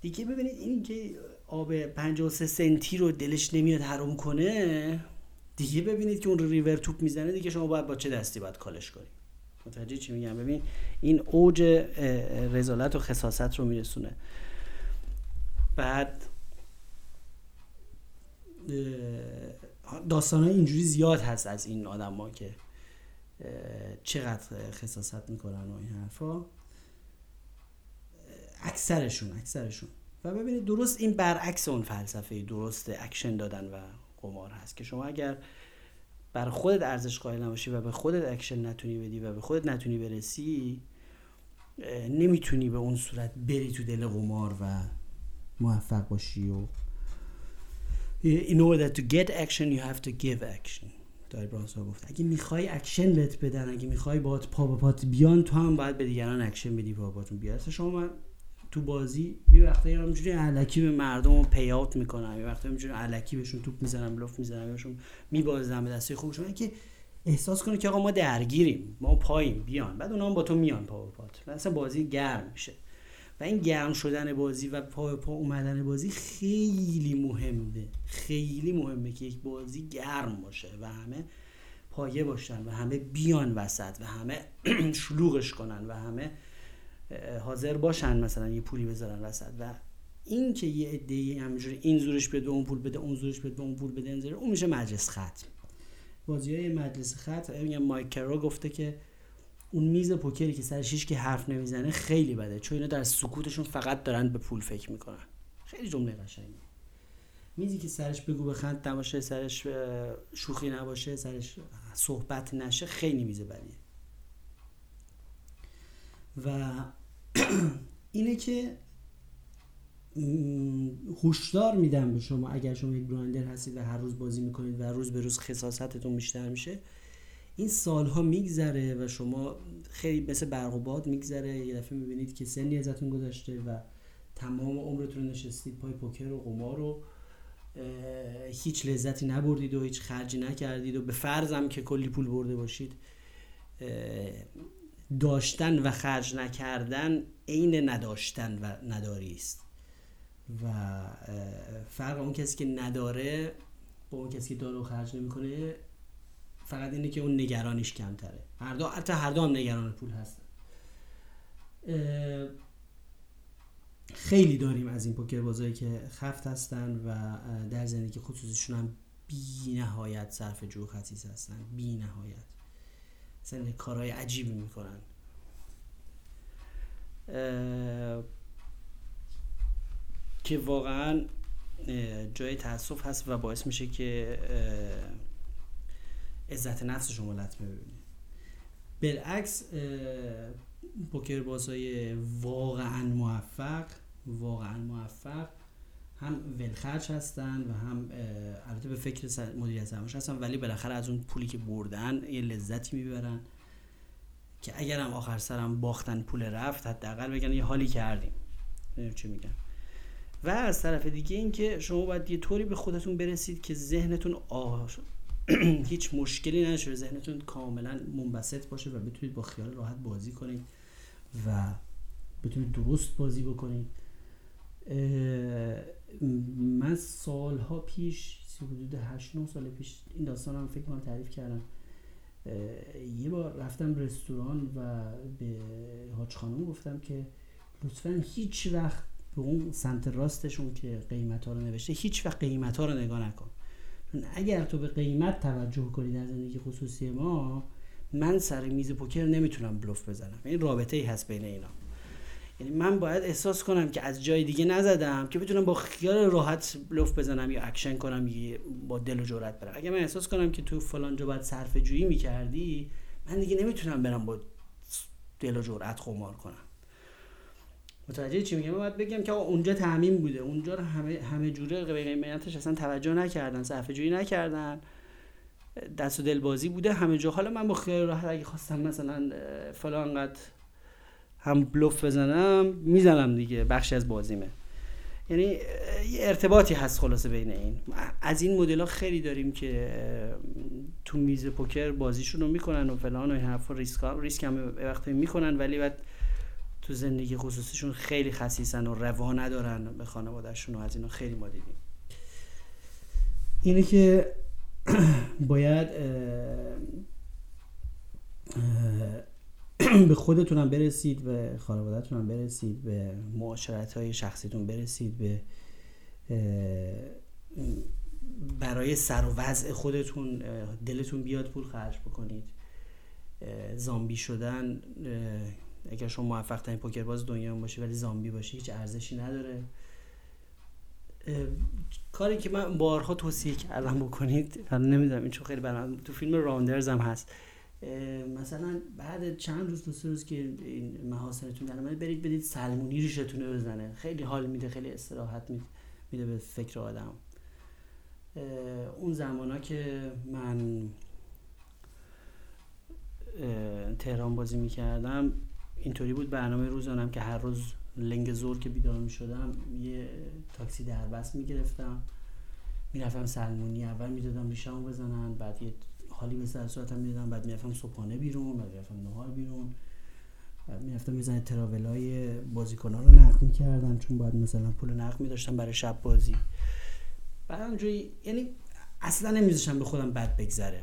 Speaker 1: دیگه ببینید این که آب 53 سنتی رو دلش نمیاد حروم کنه دیگه ببینید که اون رو ریور توپ می‌زنه دیگه شما باید با چه دستی باید کالش کنید
Speaker 2: متوجه چی میگم؟ ببین این اوج رزالت و خصاصت رو میرسونه. بعد داستان اینجوری زیاد هست از این آدم ها که چقدر خساست می‌کنن و این حرفا. اکثرشون اکثرشون. و ببینید درست این برعکس اون فلسفه درست اکشن دادن و قمار هست که شما اگر بر خودت ارزش قائل نباشی و به خودت اکشن نتونی بدی و به خودت نتونی برسی نمی‌تونی به اون صورت بری تو دل قمار و موفق باشی و in order to get action you have to give action. داریم گفت. اگه می‌خوای اکشن بهت بدن اگه می‌خوای باید پا به پات بیان تو هم باید به دیگران اکشن بدی پا به پاتون بیاد شما تو بازی یه وقتا همینجوری الکی به مردم pay out می‌کنم. یه وقتا همینجوری الکی بهشون توپ می‌زنم left می‌زنم بهشون میبازم به دسته خوبشون که احساس کنه که آقا ما درگیریم ما پاییم بیان. بعد اونا هم با تو میان پا به پات. اصلا بازی گرم میشه. و این گرم شدن بازی و پا پا اومدن بازی خیلی مهمه. خیلی مهمه که یک بازی گرم باشه و همه پایه باشن و همه بیان وسط و همه <clears throat> شلوغش کنن و همه حاضر باشن مثلا یه پولی بذارن وسط. و این که یه عده همینجوری این زورش بده اون پول بده اون زورش بده اون پول بده اون میشه مجلس ختم بازی های مجلس ختم میگم مایک گفته که اون میز پوکری که سر شیش که حرف نمی‌زنه خیلی بده چون اینا در سکوتشون فقط دارن به پول فکر می‌کنن. خیلی جمله قشنگی میزی که سرش بگو بخند نباشه سرش شوخی نباشه سرش صحبت نشه خیلی میز بدیه. و <clears throat> اینه که هوشدار میدم به شما. اگر شما یک برایندر هستید و هر روز بازی می‌کنید و روز به روز خصاصتتون بیشتر میشه این سالها میگذره و شما خیلی مثل برق و باد میگذره. یه دفعه می‌بینید که سنی ازتون گذشته و تمام عمرتون نشستید پای پوکر و قمار و هیچ لذتی نبردید و هیچ خرجی نکردید و به فرضم که کلی پول برده باشید داشتن و خرج نکردن عین نداشتن و نداری است. و فرق اون کسی که نداره با اون کسی که داره و خرج نمی‌کنه فقط اینه که اون نگرانیش کمتره. هر دو حتی هر دو هم نگران پول هستن. خیلی داریم از این پوکر بازایی که خفت هستن و در زندگی خصوصیشون هم بی نهایت صرف جو خصیص هستن. بی نهایت مثلا کارهای عجیبی می‌کنن. که واقعا جای تاسف هست و باعث میشه که عزت نفس شما لطمه ببینید بالعکس پوکر بازای واقعا موفق واقعا موفق هم ولخرج هستن و هم البته به فکر مدیریت سرمایه هستن ولی بالاخره از اون پولی که بردن یه لذتی می‌برن که اگر هم آخر سرم باختن پول رفت حداقل بگن یه حالی کردیم. چی میگن. و از طرف دیگه اینکه شما باید یه طوری به خودتون برسید که ذهنتون <clears throat> هیچ مشکلی نشه ذهنتون کاملا منبسط باشه و بتونید با خیال راحت بازی کنید و بتونید درست بازی بکنید. من سالها پیش حدود 8 9 سال پیش این داستان هم فکر کنم تعریف کردم. یه بار رفتم رستوران و به حاج خانم گفتم که لطفا هیچ وقت به اون سمت راستشون که قیمت ها رو نوشته هیچ وقت قیمت ها رو نگاه نکن. اگر تو به قیمت توجه کنی در زندگی خصوصی ما من سر میز پوکر نمی‌تونم بلوف بزنم. این رابطه ای هست بین اینا. یعنی من باید احساس کنم که از جای دیگه نزدم که بتونم با خیال راحت بلوف بزنم یا اکشن کنم یا با دل و جرأت برم. اگه من احساس کنم که تو فلان جا باید صرفه جویی می‌کردی من دیگه نمی‌تونم برم با دل و جرأت قمار کنم. متوجه چی میگم؟ باید بگم که اونجا تعمین بوده. اونجا رو همه همه جوره به قیمتش اصلا توجه نکردن صرفه جویی نکردن. دست و دل بازی بوده همه جا. حالا من با خیال راحت اگه خواستم مثلا فلان قد هم بلوف بزنم می‌زنم دیگه. بخشی از بازیمه. یعنی یه ارتباطی هست خلاصه بین این. از این مدل ها خیلی داریم که تو میز پوکر بازیشون رو می‌کنن و فلان و این حرفا ریسک, ریسک هم وقتی می‌کنن ولی بعد تو زندگی خصوصیشون خیلی خصیصن و روا ندارن به خانوادهشون و از اینا خیلی ما دیدیم. اینه که <clears throat> باید <clears throat>
Speaker 1: به خودتونم برسید به خانوادهتونم برسید به معاشرت های شخصیتون برسید به برای سر و وضع خودتون دلتون بیاد پول خرج بکنید. زامبی شدن اگر شما موفق ترین پوکر باز دنیا باشی ولی زامبی باشی هیچ ارزشی نداره. کاری که من بارها توصیه کردم بکنید حالا نمی‌دونم این چون خیلی برام تو فیلم راندرز هم هست. مثلا بعد چند روز دو سه روز که این محاسنتون در برید بدید سلمونی ریشتون رو بزنه. خیلی حال میده خیلی استراحت میده به فکر آدم. اون زمان که من تهران بازی می‌کردم اینطوری بود برنامه روزانم که هر روز لنگ زور که بیدار می‌شدم یه تاکسی دربست می‌گرفتم. می‌رفتم سلمونی اول می‌دادم ریشمو بزنن بعد یه حالی به سر صورتم می‌دادم بعد می‌رفتم صبحانه بیرون بعد می‌رفتم نهار بیرون. بعد می‌رفتم می‌زنه تراولای بازیکنان رو نقد می‌کردم چون باید مثلا پول نقد میداشتم برای شب بازی. بعد همجوری یعنی اصلا نمیذاشم به خودم بد بگذره.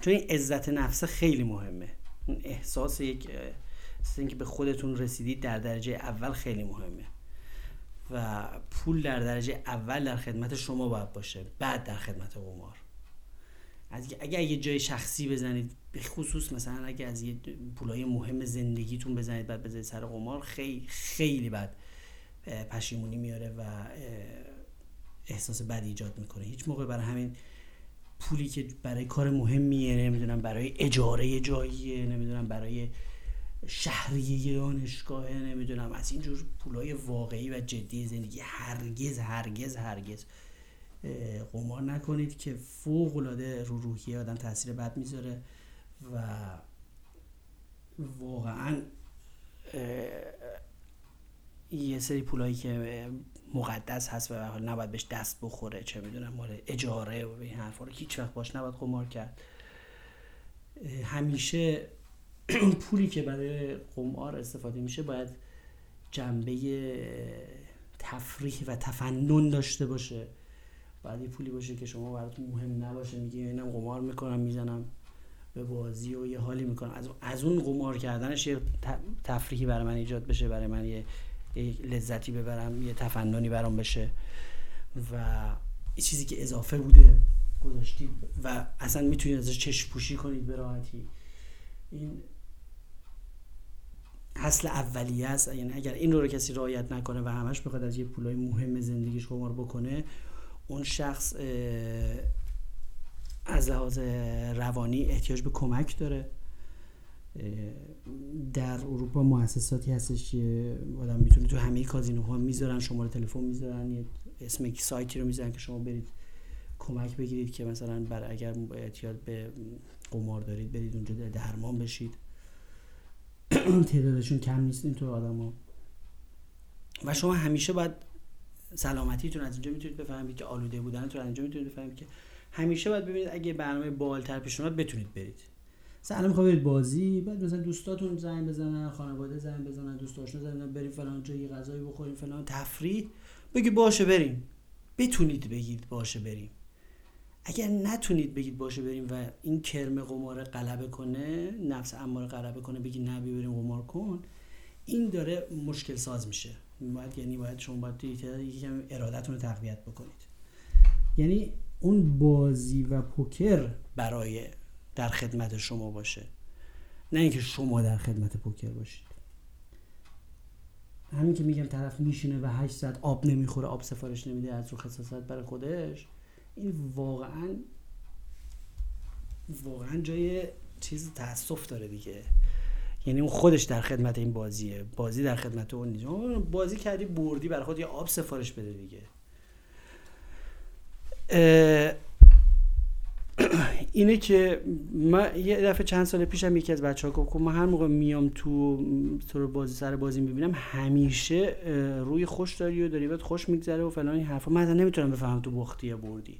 Speaker 1: چون این عزت نفس خیلی مهمه. اون احساس یک اینکه به خودتون رسیدید در درجه اول خیلی مهمه. و پول در درجه اول در خدمت شما باید باشه بعد در خدمت قمار. اگر یه جای شخصی بزنید به خصوص مثلا اگر از یه پولای مهم زندگیتون بزنید بعد بزنید سر قمار خیلی خیلی بد پشیمونی میاره و احساس بد ایجاد می‌کنه. هیچ موقع برای همین پولی که برای کار مهمیه نمی‌دونم برای اجاره جاییه نمی‌دونم برای شهریه دانشگاه نمی‌دونم. از اینجور پولای واقعی و جدی زندگی هرگز هرگز هرگز قمار نکنید که فوق العاده رو روحیه آدم تاثیر بد می‌ذاره و واقعا یه سری پولایی که مقدس هست و نباید بهش دست بخوره چه می‌دونم مال اجاره و این حرفا رو. هیچ وقت باش نباید قمار کرد. همیشه <clears throat> پولی که برای قمار استفاده میشه باید جنبه تفریح و تفنن داشته باشه. باید یه پولی باشه که شما براتون مهم نباشه میگی اینم قمار می‌کنم می‌زنم به بازی و یه حالی می‌کنم. از, از اون قمار کردنش یه تفریحی برای من ایجاد بشه برای من یه لذتی ببرم یه تفننی برام بشه و یه چیزی که اضافه بوده گذاشتید و اصلا می‌تونید ازش چشم پوشی کنید به راحتی. این اصل اولیه است. یعنی اگر این رو, رو کسی رعایت نکنه و همش بخواد از یه پولای مهم زندگیش قمار بکنه اون شخص از لحاظ روانی احتیاج به کمک داره. در اروپا مؤسساتی هستش که آدم می‌تونه تو همه کازینوها می‌ذارن شماره تلفن می‌ذارن یه اسم سایتی رو می‌ذارن که شما برید کمک بگیرید که مثلا بر اگر احتیاج به قمار دارید برید اونجا درمان بشید. تعدادشون کم نیست اینطور آدم و شما همیشه باید سلامتیتون از اینجا می‌تونید بفهمید که آلوده بودنتون از اینجا می‌تونید بفهمید که همیشه باید ببینید اگه برنامه بالتر پیش اومد بتونید برید. سلام می‌خوام بازی بعد مثلا دوستاتون زنگ بزنن خانواده زنگ بزنن دوست آشنا زنگ بزنن بریم فلان جایی غذایی بخوریم فلان تفریح. بگی باشه بریم. بتونید بگید باشه بریم. اگر نتونید بگید باشه بریم و این کرم قمار غلبه کنه نفس اماره غلبه کنه بگی نه بریم قمار کن این داره مشکل ساز میشه. باید یعنی باید شما باید یکم ارادتون رو تقویت بکنید. یعنی اون بازی و پوکر برای در خدمت شما باشه. نه اینکه شما در خدمت پوکر باشید. همین که میگم طرف میشینه و 8 ساعت آب نمی‌خوره آب سفارش نمیده از رو خصاصت برای خودش این واقعا واقعا جای چیز تاسف داره دیگه. یعنی اون خودش در خدمت این بازیه. بازی در خدمت اون نیست. بازی کردی بردی برای خود یه آب سفارش بده دیگه. <clears throat> اینه که من یه دفعه چند سال پیشم یکی از بچه ها گفت من هر موقع میام تو تو بازی سر بازی می‌بینم همیشه روی خوش داری و داری بهت خوش میگذره و فلان این حرفا. من نمی‌تونم بفهمم تو باختی یا بردی.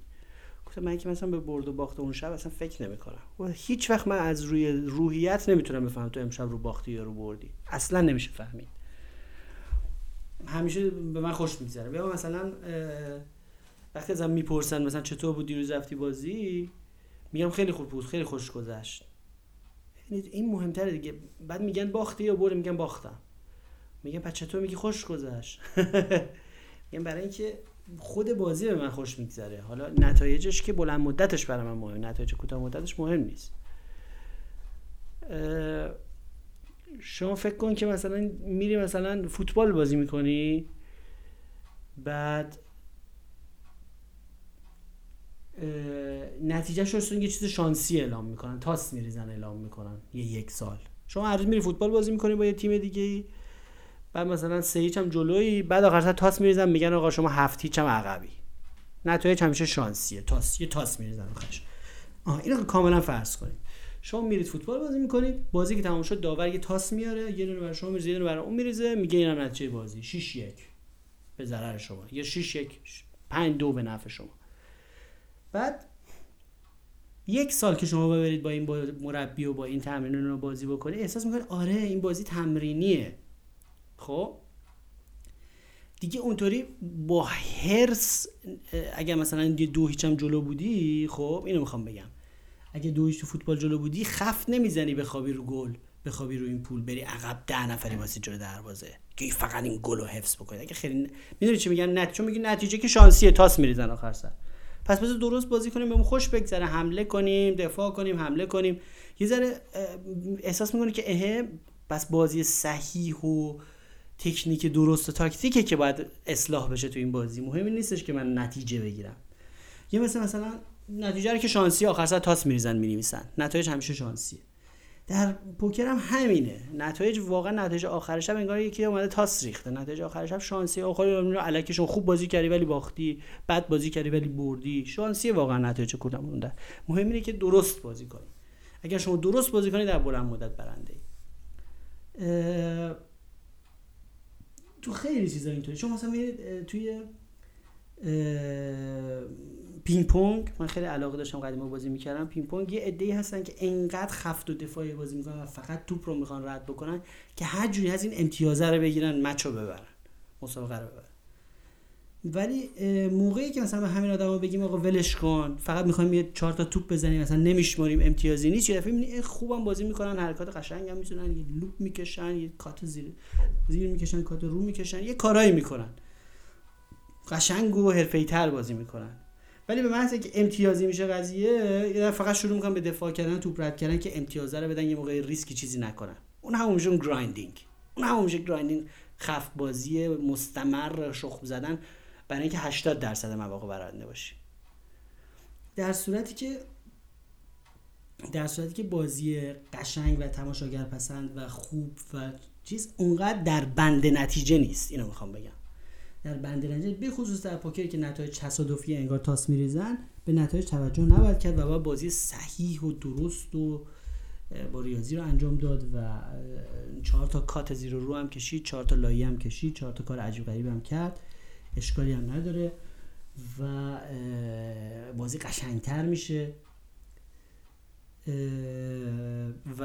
Speaker 1: گفتم من که مثلا به برد و باخت اون شب اصلا فکر نمی‌کنم. و هیچ وقت من از روی روحیت نمی‌تونم بفهمم تو امشب رو باختی یا رو بردی. اصلا نمیشه فهمید. همیشه به من خوش میگذره. بیا مثلا وقتی ازم می‌پرسن مثلا چطور بود دیروز رفتی بازی؟ میگم خیلی خوب بود خیلی خوش گذشت. این مهمتره دیگه. بعد میگن باختی یا برده میگن باختم. میگن بچه تو میگی خوش گذشت. <laughs> میگن برای اینکه خود بازی به من خوش میگذره. حالا نتایجش که بلند مدتش برای من مهم نتایج کوتاه مدتش مهم نیست. شما فکر کن که مثلا میری مثلا فوتبال بازی می‌کنی بعد نتیجه شستون یه چیز شانسی اعلام می‌کنن تاس میریزن اعلام می‌کنن یه یک سال. شما هر روز میری فوتبال بازی می‌کنی با یه تیم دیگه ای بعد مثلا سه هیچ هم جلویی بعد آخر سر تاس میریزن میگن آقا شما هفت هیچ هم عقبی. نتایج همیشه شانسیه. تاس یه تاس میریزن آخرش. آه اینو کاملا فرض کنید. شما میرید فوتبال بازی می‌کنید بازی که تمام شد داور یه تاس میاره یه دونه برای شما میریزه یه دونه برای اون میریزه میگه اینم نتیجه بازی. 6 1 به ضرر شما. یا 6 1 5 2 به نفع شما. بعد یک سال که شما ببرید با این مربی و با این تمرین رو بازی بکنید احساس می‌کنید آره این بازی تمرینیه. خب؟ دیگه اونطوری با هرس اگر مثلا یه دو هیچم جلو بودی خب اینو می‌خوام بگم. اگه دو هیچ تو فوتبال جلو بودی خفت نمی‌زنی بخوابی رو گل بخوابی رو این پول بری عقب ده نفری واسه جلو دروازه. که فقط این گل رو حفظ بکنی. اگه خیلی می‌دونی چی میگن نتیجه چون میگن نتیجه که شانسیه تاس میریزن آخر سر. پس بذار درست بازی کنیم بهمون خوش بگذره. حمله کنیم دفاع کنیم حمله کنیم. یه ذره احساس می‌کنه که اه بس بازی صحیح و تکنیک درست و تاکتیکه که باید اصلاح بشه تو این بازی. مهم نیستش که من نتیجه بگیرم. یه مثل مثلا نتیجه رو که شانسی آخر سر تاس میریزن می‌نویسن. نتایج همیشه شانسیه. در پوکر هم همینه. نتایج واقعا نتایج آخر شب انگار یکی اومده تاس ریخته. نتایج آخر شب شانسی آخر الکیشون خوب بازی کردی ولی باختی بد بازی کردی ولی بردی. شانسی واقعا نتایج کدام مونده مهم اینه که درست بازی کنی. اگر شما درست بازی کنی در بلند مدت برنده تو خیلی چیزا اینطوری. شما مثلا توی پینگ پونگ. من خیلی علاقه داشتم قدیما بازی می‌کردم. پینگ پونگ یه عده‌ای هستن که انقدر خفت و دفاعی بازی می‌کنن و فقط توپ رو می‌خوان رد بکنن که هر جوری از این امتیازه رو بگیرن match رو ببرن. مسابقه رو ببرن. ولی موقعی که مثلا همین آدما بگیم آقا ولش کن فقط می‌خوایم یه چهار تا توپ بزنیم مثلا نمیشماریم امتیازی نیست. یه دفعه خوبم بازی می‌کنن حرکات قشنگ هم یه loop می‌کشن یه cut زیر زیر می‌کشن cut رو می‌کشن یه کارایی می‌کنن. قشنگ و حرفه‌ای‌تر بازی می‌کنن. ولی به محض که امتیازی میشه قضیه یه فقط شروع می‌کنن به دفاع کردن توپ رد کردن که امتیازه رو بدن یه موقع ریسکی چیزی نکنن. اون همون میشه grinding. اون میشه grinding خفت بازی مستمر شخم زدن برای اینکه 80 درصد مواقع برنده باشی. در صورتی که در صورتی که بازی قشنگ و تماشاگر پسند و خوب و چیز اونقدر در بند نتیجه نیست. اینو می‌خوام بگم. در بند نتیجه به خصوص در پوکر که نتایج تصادفی انگار تاس میریزن به نتایج توجه نباید کرد و باید بازی صحیح و درست و با ریاضی رو انجام داد و چهار تا کات زیر رو هم کشید چهار تا لایه هم کشید چهار تا کار عجیب غریب هم کرد. اشکالی هم نداره و بازی قشنگتر میشه. و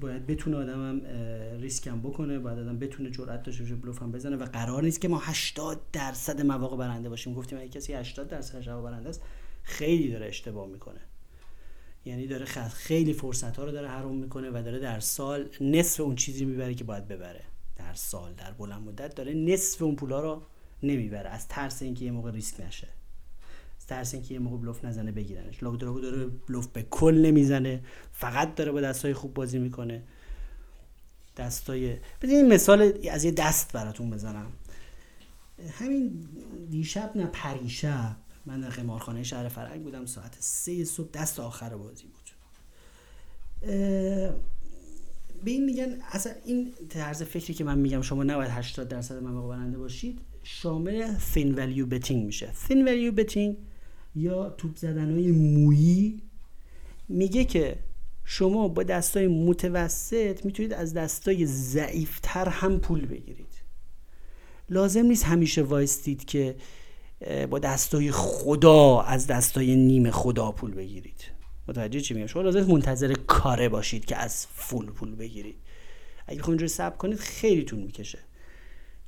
Speaker 1: باید بتونه آدمم ریسک هم بکنه باید آدم بتونه جرأت داشته باشه بلوف هم بزنه و قرار نیست که ما 80 درصد مواقع برنده باشیم. گفتیم اگه کسی 80 درصد جواب برنده است خیلی داره اشتباه می‌کنه. یعنی داره خیلی فرصت ها رو داره حروم می‌کنه و داره در سال نصف اون چیزی می‌بره که باید ببره. در سال در بلند مدت داره نصف اون پولا رو نمی‌بره. از ترس اینکه یه موقع ریسک نشه. ترس اینکه یه موقع بلوف نزنه بگیرنش. لاگدراگو داره بلوف به کل نمی‌زنه. فقط داره با دستای خوب بازی می‌کنه. دستای این مثال از یه دست براتون بزنم. همین دیشب نه پریشب من در قمارخانه شهر فرنگ بودم. ساعت سه صبح دست آخر بازی بود. به این میگن اصلا این طرز فکری که من میگم شما نباید 80 درصد مبلغ برنده باشید شامل فین ولیو بتینگ میشه. فین ولیو بتینگ یا توپ زدن های مویی؟ میگه که شما با دستای متوسط می‌تونید از دستای ضعیفتر هم پول بگیرید. لازم نیست همیشه وایستید که با دستای خدا از دستای نیم خدا پول بگیرید. متوجه چی میگم؟ شما لازم منتظر کاره باشید که از فول پول بگیرید. اگه بخواید اینجوری سب کنید خیلی طول می‌کشه.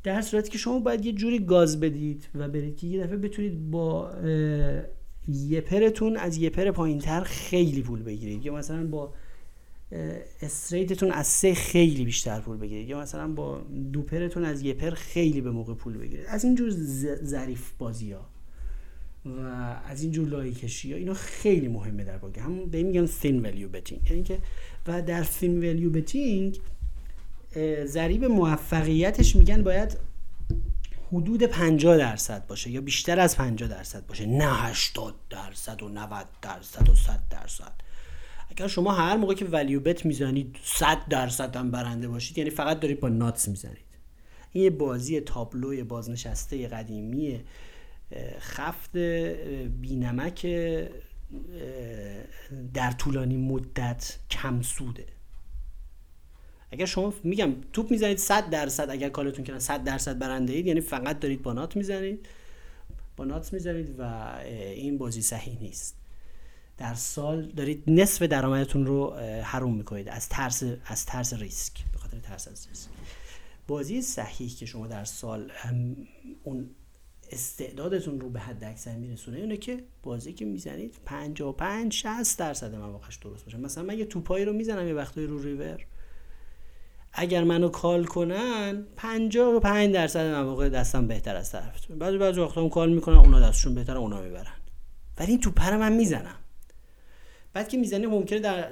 Speaker 1: در صورتی که شما باید یه جوری گاز بدید و برید که یه دفعه بتونید با یه پرتون از یه پر پایین تر خیلی پول بگیرید. یا مثلا با استریتتون از سه خیلی بیشتر پول بگیرید. یا مثلا با دو پرتون از یه پر خیلی به موقع پول بگیرید. از اینجور ظریف بازی ها و از اینجور لایه کشی ها اینا خیلی مهمه در باگه همون به میگن thin value betting. یعنی که و در thin value betting ضریب موفقیتش میگن باید حدود 50 درصد باشه یا بیشتر از 50 درصد باشه. نه 80 درصد و 90 درصد و 100 درصد. اگر شما هر موقع که ولیو بت می‌زنید 100 درصد هم برنده باشید یعنی فقط دارید با ناتس می‌زنید. این یه بازی تابلوی بازنشسته قدیمی خفت بینمک در طولانی مدت کم سوده. اگر شما میگم توپ می‌زنید 100 درصد اگر کالتون کنن 100 درصد برنده اید یعنی فقط دارید با نات می‌زنید. با نات می‌زنید و این بازی صحیح نیست. در سال دارید نصف درآمدتون رو حروم می‌کنید. از ترس از ترس ریسک. به خاطر ترس از ریسک. بازی صحیح که شما در سال اون استعدادتون رو به حد اکثر میرسونه اینه که بازی که می‌زنید 55 60 درصد مواقعش درست باشه. مثلا من یه توپایی رو می‌زنم یه وقتایی رو ریور. اگر منو کال کنن 55 درصد مواقع دستم بهتر از طرفتون بعضی بعضی وقتا کال می‌کنن اونا دستشون بهتر اونا می‌برن. ولی این توپ من می‌زنم. بعد که می‌زنی ممکنه در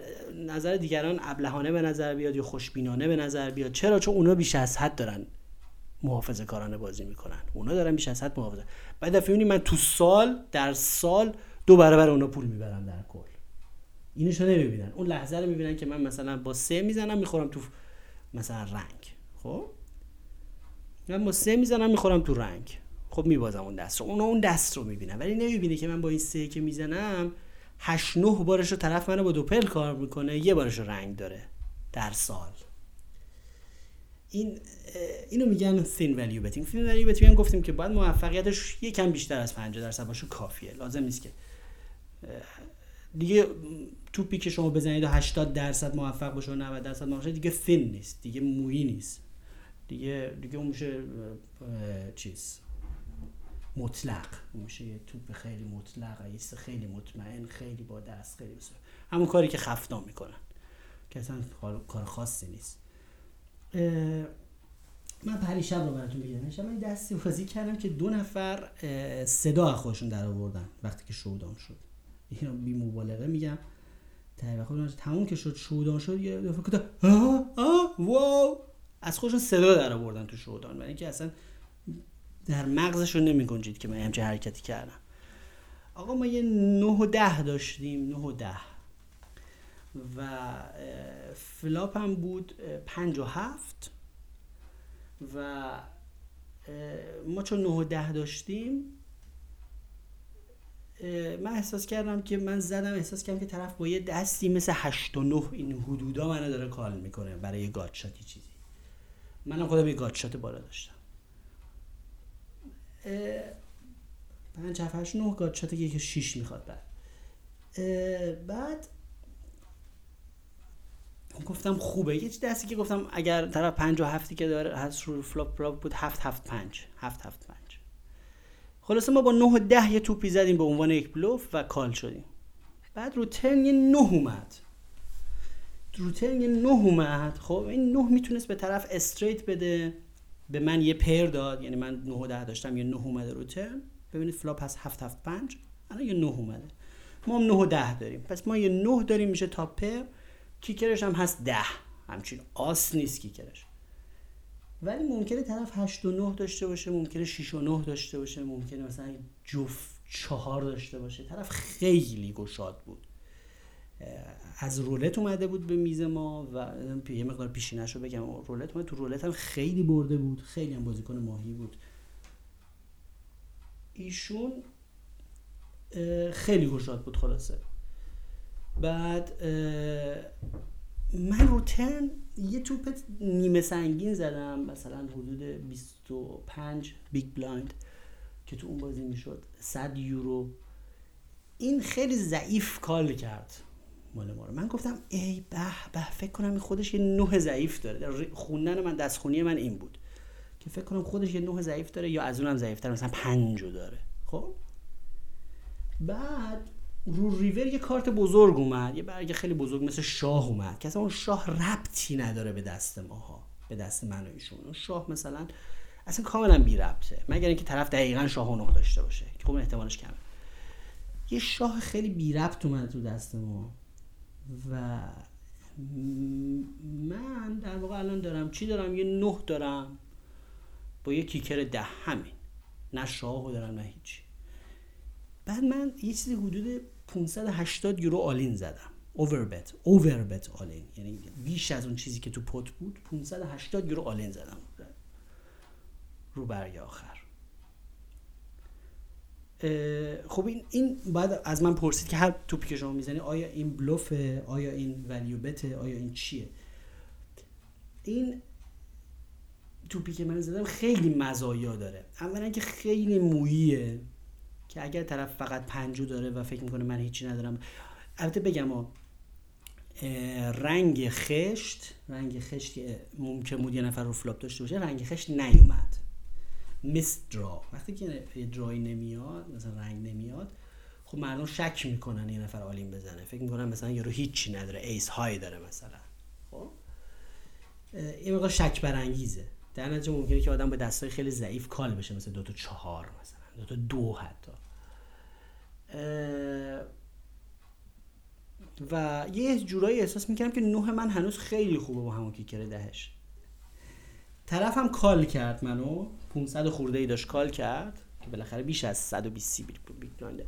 Speaker 1: نظر دیگران ابلهانه به نظر بیاد یا خوشبینانه به نظر بیاد. چرا؟ چون اونا بیش از حد دارن محافظه کارانه بازی می‌کنن. اونا دارن بیش از حد محافظه. بعد دفعه من تو سال در سال دو برابر اونا پول می‌برم در کل. اینشو نمی‌بینن؟ اون لحظه رو می‌بینن که من مثلا با سه می‌زنم می‌خورم تو مثلا رنگ. خب؟ من با سه می‌زنم می‌خورم تو رنگ. خب میبازم اون دست رو. اونا اون دست رو می‌بینن. ولی نمی‌بینه که من با این سه که می‌زنم هشت نه بارش رو طرف منو با دوپل کار می‌کنه یه بارش رو رنگ داره در سال. این اینو میگن thin value betting. thin value betting گفتیم که باید موفقیتش یکم بیشتر از 50 درصد باشه کافیه. لازم نیست که دیگه توپی که شما بزنید و 80 درصد موفق باشه و 90 درصد موفق دیگه فین نیست دیگه مویی نیست. دیگه دیگه اون میشه چیز. مطلق. اون میشه یه توپ خیلی مطلق ایست خیلی مطمئن خیلی با دست خیلی بسیار همون کاری که خفتا می‌کنن. که اصلا کار خاصی نیست. من پریشب رو براتون بگم. شب من دستی بازی کردم که دو نفر صدا خودشون در آوردن وقتی که شودان شد. اینو بی مبالغه میگم. ته خود تموم که شد شودان شد یه دفعه آه واو! از خودشون صدا در آوردن تو showdown برای اینکه اصلا در مغزشون نمی گنجید که من همچه حرکتی کردم. آقا ما یه نه و ده داشتیم نه و ده. و flop هم بود پنج و هفت. و ما چون نه و ده داشتیم من احساس کردم که من زدم احساس کردم که طرف با یه دستی مثل هشت و نه این حدودا منو داره call می‌کنه برای یه gutshot ی چیزی. منم خودم یه gutshot بالا داشتم. پنج هفت هشت نه gutshot که شیش می‌خواد بعد. بعد گفتم خوبه. یه دستی که گفتم اگر طرف پنج و هفتی که داره هست رو flop flop بود هفت هفت پنج. هفت هفت. خلاصه ما با 9 و 10 یه توپی زدیم به عنوان یک بلوف و call شدیم. بعد رو turn یه 9 اومد. رو turn یه 9 اومد. خب این 9 می‌تونست به طرف straight بده. به من یه pair داد. یعنی من 9 و 10 داشتم یه 9 اومده رو turn. ببینید flop هست 7 7 5 الان یه 9 اومده. ما هم 9 و 10 داریم. پس ما یه 9 داریم میشه تاپ pair کیکرش هم هست 10 همچین آس نیست kicker ش. ولی ممکنه طرف 8 و 9 داشته باشه ممکنه 6 و 9 داشته باشه ممکنه مثلا جفت چهار داشته باشه. طرف خیلی گشاد بود. از رولت اومده بود به میز ما و یه مقدار پیشینش رو بگم. رولت اومده تو رولت هم خیلی برده بود. خیلی هم بازیکن ماهی بود. ایشون خیلی گشاد بود خلاصه. بعد من رو turn یه توپ نیمه سنگین زدم مثلا حدود 25 big blind که تو اون بازی می‌شد. 100 یورو. این خیلی ضعیف کال کرد مال ما رو. من گفتم ای به به فکر کنم این خودش یه نه ضعیف داره. در خوندن من دستخونی من این بود که فکر کنم خودش یه نه ضعیف داره یا از اونم ضعیفتر مثلا پنجو داره. خب؟ بعد رو ریور یه کارت بزرگ اومد یه برگ خیلی بزرگ مثل شاه اومد که اون شاه ربطی نداره به دست ماها به دست من و ایشون. اون شاه مثلا اصلا کاملا بی ربطه. مگر اینکه طرف دقیقا شاه و نه داشته باشه که خب احتمالش کمه. یه شاه خیلی بی ربط اومده تو دست ما و من در واقع الان دارم چی دارم؟ یه نه دارم با یه kicker ده همین نه شاه دارم نه هیچی. بعد من یه چیزی حدود 580 یورو all-in زدم. overbet overbet all-in یعنی بیش از اون چیزی که تو pot بود 580 یورو all-in زدم. رو برگ آخر. خب این این باید از من پرسید که هر توپی که شما می‌زنی آیا این بلوفه؟ آیا این value bet ه آیا این چیه؟ این توپی که من زدم خیلی مزایا داره. اولا که خیلی موییه. که اگر طرف فقط پنجو داره و فکر می‌کنه من هیچی ندارم. البته بگم رنگ خشت رنگ خشت که ممکن بود یه نفر رو flop داشته باشه رنگ خشت نیومد. missed draw وقتی که draw ای نمیاد مثلا رنگ نمیاد خب مردم شک می‌کنن یه نفر all-in بزنه. فکر می‌کنن مثلا یارو هیچی نداره ace high داره مثلا. خب؟ این مقدار شک برانگیزه. در نتیجه ممکنه که آدم با دستای خیلی ضعیف call بشه مثلا دو تا چهار مثلا دو تا دو حتی. و یه جورایی احساس می‌کردم که نه من هنوز خیلی خوبه با همون kicker دهش. طرفم call کرد منو 500 خورده ای داشت call کرد که بالاخره بیش از 120 سی big blind ه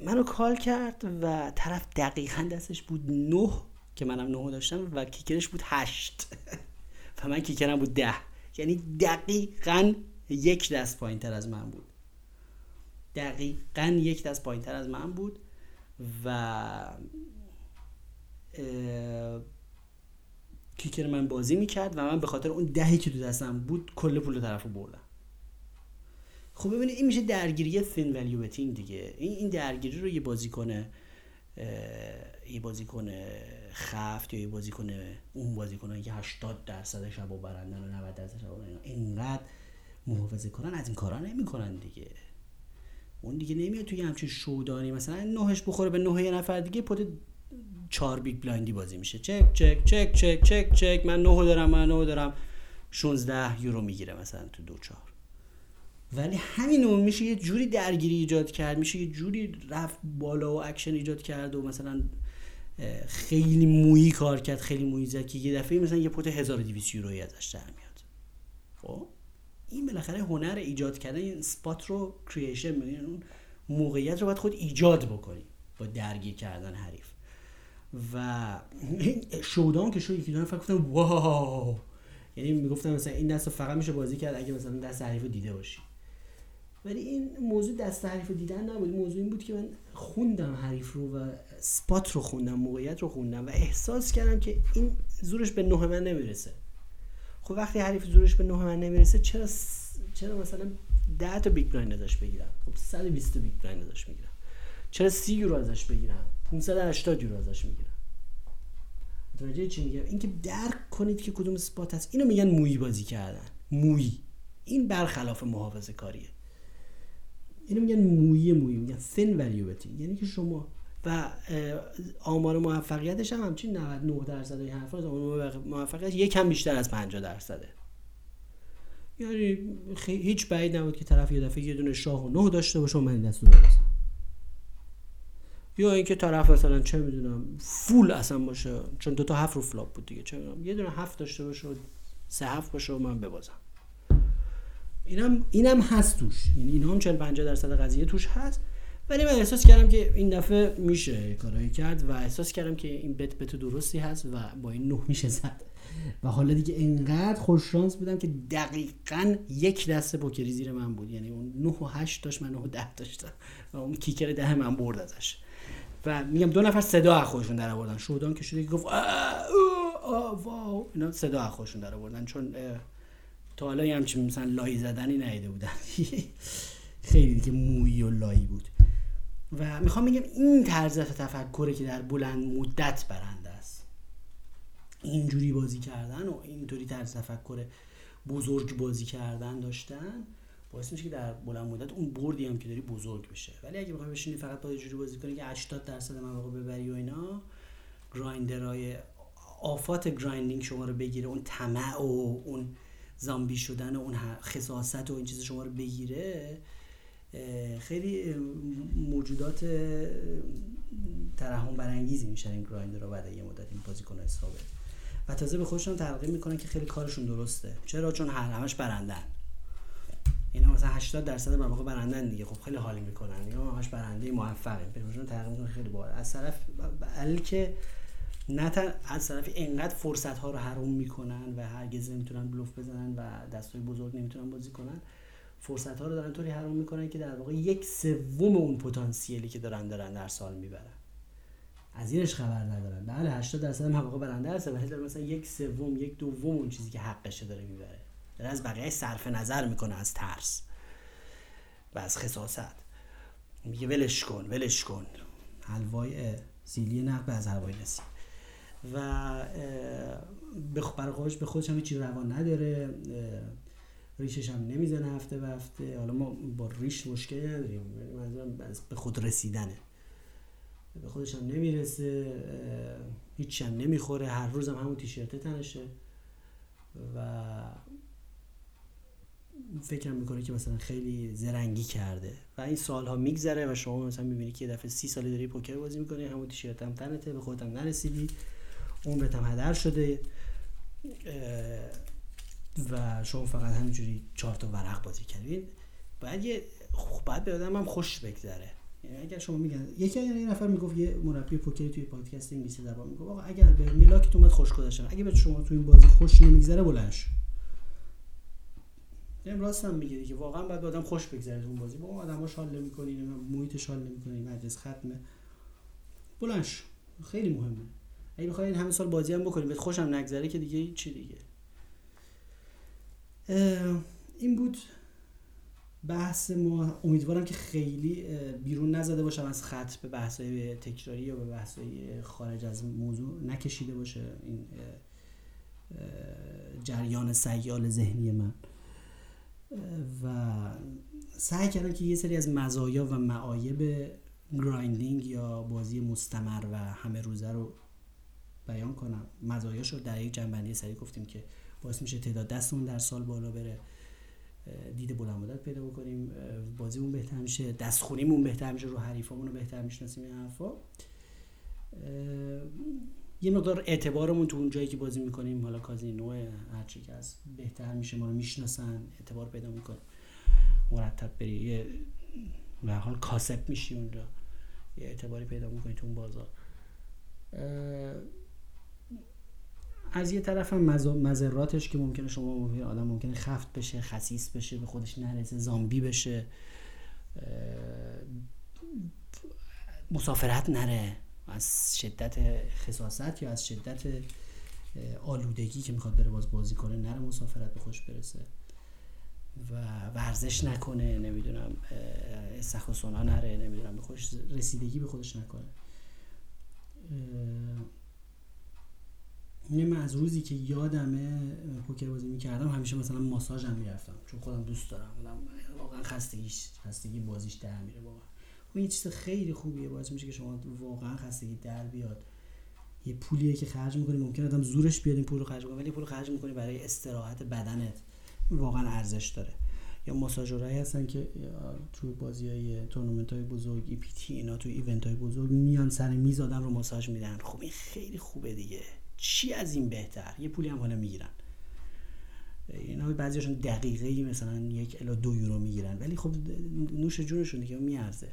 Speaker 1: منو call کرد و طرف دقیقا دستش بود 9 که منم 9 داشتم و kicker ش بود 8 <laughs> و من kicker م بود 10 یعنی دقیقا یک دست پایین تر از من بود. دقیقا یک دست پایین تر از من بود و کیکر من بازی می‌کرد و من به خاطر اون دهی که تو دستم بود کل پول طرف رو بردم. خب ببینید این میشه درگیری فین ولیو بتینگ دیگه. این این درگیری رو یه بازیکن یه بازیکن خفت یا یه بازیکن اون بازیکنایی که 80 درصد شبو برندن و 90 درصد شبو اینقدر محافظه کنن از این کارا نمی‌کنن دیگه. اون دیگه نمیاد توی همچین شودانی. مثلا نهش بخوره به نه یه نفر دیگه پوت چهار big blind ی بازی میشه. check check check check check check. من نه دارم من نه دارم. 16 یورو می‌گیره مثلا تو دو چهار. ولی همین اون میشه یه جوری درگیری ایجاد کرد میشه یه جوری رفت بالا و اکشن ایجاد کرد و مثلا خیلی مویی کار کرد خیلی مویی زد که یه دفعه مثلا یه pot 1200 یورویی ازش در میاد. خب؟ این بالاخره هنر ایجاد کردن این spot رو creation اون موقعیت رو باید خود ایجاد بکنی با درگیر کردن حریف. و شودان که شد یکی دو نفر گفتم واو! یعنی می‌گفتم مثلا این دست فقط میشه بازی کرد اگه مثلا دست حریف دیده باشی. ولی این موضوع دست حریف دیدن نبود. موضوع این بود که من خوندم حریف رو و سپات رو خوندم موقعیت رو خوندم و احساس کردم که این زورش به نه من نمی‌رسه. خب وقتی حریف زورش به نه من نمی‌رسه چرا چرا مثلا 10 تا big blind ازش بگیرم؟ خب 120 تا big blind ازش می‌گیرم. چرا 30 یورو ازش بگیرم؟ 580 یورو ازش می‌گیرم. متوجه چی میگم؟ اینکه درک کنید که کدوم spot هست. اینو میگن مویی بازی کردن. مویی این برخلاف محافظه کاریه اینو میگن مویی مویی میگن thin value یعنی که شما و آمار موفقیتش هم همچین 99 درصد این حرفا آمار موفقیت یکم بیشتر از 50 درصده. یعنی هیچ بعید نبود که طرف یه دفعه یه دونه شاه و نه داشته باشه و من این دست رو برسم یا اینکه طرف مثلا چه می‌دونم full اصلا باشه چون دو تا هفت رو flop بود دیگه چه می‌دونم یه دونه هفت داشته باشه و سه هفت باشه و من ببازم. اینم اینم هست توش. یعنی این هم 40 50 درصد قضیه توش هست. ولی من احساس کردم که این دفعه میشه کارایی کرد و احساس کردم که این bet bet درستی هست و با این نه میشه زد. و حالا دیگه انقدر خوش شانس بودم که دقیقا یک دست پوکری زیر من بود. یعنی اون 9 و 8 داشت من 9 و 10 داشتم. و اون کیکر ده من برد ازش. و میگم دو نفر صدا از خودشون در آوردن. شودان که شده گفت واو. اینا صدا از خودشون در آوردن. چون تا حالا همچین مثلا لای زدنی نیده بودن. <laughs> خیلی دیگه مویی و لایی بود. و می‌خوام بگم این طرز تفکره که در بلند مدت برنده است. اینجوری بازی کردن و اینطوری طرز تفکر بزرگ بازی کردن داشتن باعث میشه که در بلند مدت اون بردی هم که داری بزرگ بشه. ولی اگه بخوای بشینی فقط با جوری بازی کنی که 80 درصد مواقع ببری و اینا grinder ای آفات grinding شما رو بگیره اون طمع و اون زامبی شدن و اون خساست و این چیز شما رو بگیره خیلی موجودات ترحم برانگیزی میشن این گرایندر رو بعد یه مدت این بازیکن ثابت و تازه به خودشون تلقی می‌کنن که خیلی کارشون درسته. چرا؟ چون هر همش برندن. اینا مثلا 80 درصد مواقع برندن دیگه. خب خیلی حالی می‌کنن. یا همش برنده موفقه. بهشون تقریبا می‌کنن خیلی باحال. از طرف بلکه نه از طرف اینقدر فرصت ها رو حروم می‌کنن و هرگز نمی‌تونن بلوف بزنن و دستای بزرگ نمی‌تونن بازی کنن. فرصت ها رو دارن طوری حروم می‌کنن که در واقع یک سوم اون پتانسیلی که دارن دارن در سال می‌برن. از اینش خبر ندارن. بله 80 درصد مواقع برنده هست ولی داره مثلا یک سوم یک دوم اون چیزی که حقشه داره می‌بره. داره از بقیه صرف نظر می‌کنه از ترس و از خصاصت. میگه ولش کن ولش کن. حلوای سیلی نقب از حلوای نسیم. و برای خودش به خودش هم هیچی روان نداره. ریشش هم نمی‌زنه هفته به هفته. حالا ما با ریش مشکلی نداریم. منظورم به خود رسیدنه. به خودش هم نمی‌رسه هیچ هم نمی‌خوره. هر روز هم همون تیشرته تنشه. و فکرم می‌کنه که مثلا خیلی زرنگی کرده. و این سالها میگذره و شما مثلا می‌بینی که دفعه سی سالی داری پوکر بازی می‌کنی همون تیشرت هم تنته به خودت هم نرسیدی عمرت هم هدر شده. و شما فقط همینجوری چهار تا ورق بازی کردین. باید یه باید به آدم خوش بگذره. یعنی اگر شما میگن یکی یه نفر می‌گفت یه مربی پوکری توی پادکست انگلیسی زبان می‌گفت آقا اگر به میلاک اومد خوش گذشتن اگه به شما توی این بازی خوش نمیگذره بلند شو. این راست هم میگه که واقعا باید آدم خوش بگذره اون بازی. با اون آدم‌ها شال نمی‌کنی محیط شال نمی‌کنی مجلس ختمه. بلند خیلی مهمه. اگه بخوای این همه سال بازی هم بکنی بهت خوشم نگذره که دیگه چی دیگه. این بود بحث ما. امیدوارم که خیلی بیرون نزده باشم از خط به بحث‌های تکراری یا به بحث‌های خارج از موضوع نکشیده باشه این جریان سیال ذهنی من. و سعی کردم که یه سری از مزایا و معایب گرایندینگ یا بازی مستمر و همه روزه رو بیان کنم. مزایاش رو در یک جنبندی سری گفتیم که باعث میشه تعداد دستمون در سال بالا بره. دید بلند مدت پیدا بکنیم. بازیمون بهتر میشه دستخونیمون بهتر میشه رو حریفامون رو بهتر می‌شناسیم این حرفا. یه مقدار اعتبارمون تو اون جایی که بازی می‌کنیم حالا کازینو هر چی که هست بهتر میشه ما رو می‌شناسن اعتبار پیدا می‌کنیم. مرتب بری یه به حال کاسب میشی اونجا. یه اعتباری پیدا می‌کنی تو اون بازار. از یه طرف هم مذراتش که ممکنه شما ممکنه آدم ممکنه خفت بشه خسیس بشه به خودش نرسه زامبی بشه مسافرت نره. از شدت خصاصت یا از شدت آلودگی که می‌خواد بره باز بازی کنه نره مسافرت به خوش برسه. و ورزش نکنه نمی‌دونم استخ نره نمی‌دونم به خوش رسیدگی به خودش نکنه. این من از روزی که یادمه پوکر بازی می‌کردم همیشه مثلا ماساژم می‌رفتم. چون خودم دوست دارم. واقعا خستگیش خستگی بازیش در میره واقعا. خب یه چیز خیلی خوبیه. باعث میشه که شما واقعا خستگی در بیاد. یه پولیه که خرج می‌کنی ممکن آدم زورش بیاد این پول رو خرج کنه ولی پول خرج می‌کنی برای استراحت بدنت. واقعا ارزش داره. یا ماساژورایی هستن که تو بازی های تورنمنت های بزرگ EPT اینا تو event های بزرگ میان سر میز آدم رو ماساژ میدن. خب این خیلی خوبه دیگه. چی از این بهتر؟ یه پولی هم حالا می‌گیرن. اینا بعضیشون دقیقه مثلا یک الا دو یورو می‌گیرن. ولی خب نوش جونشون دیگه میارزه.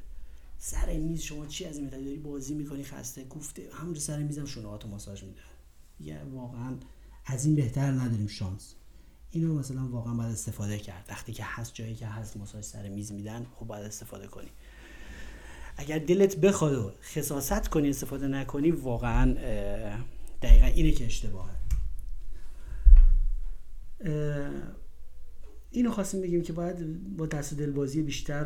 Speaker 1: سر میز شما چی از این داری بازی می‌کنی خسته گفته همونجا سر میزم شونه ماساژ میده. یه واقعا از این بهتر نداریم شانس. اینو مثلا واقعا باید استفاده کرد. وقتی که هست جایی که هست ماساژ سر میز میدن خب باید استفاده کنی. اگر دلت بخواد و خصاصت کنی استفاده نکنی واقعا دقیقا اینه که اشتباهه. اینو خواستیم بگیم که باید با دست دلبازی بیشتر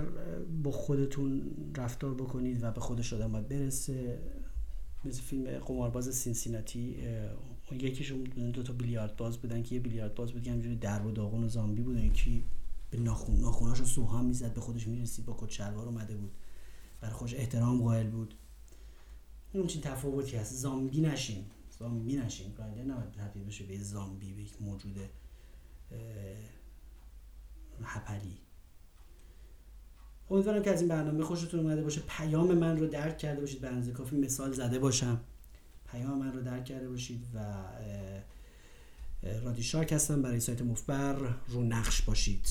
Speaker 1: با خودتون رفتار بکنید و به خودش آدم باید برسه. مثل فیلم قمارباز سینسیناتی یکیشون دو تا بیلیارد باز بودن که یه بیلیارد باز بود که درب و داغون و زامبی بودن یکی به ناخون ناخوناشو سوها می‌زد به خودش می‌رسید با کت شلوار اومده بود. برای خودش احترام قائل بود. اون چی تفاوتی هست. زامبی نشین. زامبی نشین گرایندر نباید تبدیل بشه به زامبی به یک موجود هپلی. امیدوارم که از این برنامه خوشتون اومده باشه. پیام من رو درک کرده باشید به کافی مثال زده باشم. پیام من رو درک کرده باشید و رادی شارک هستم. برای سایت مفبر رو نقش باشید.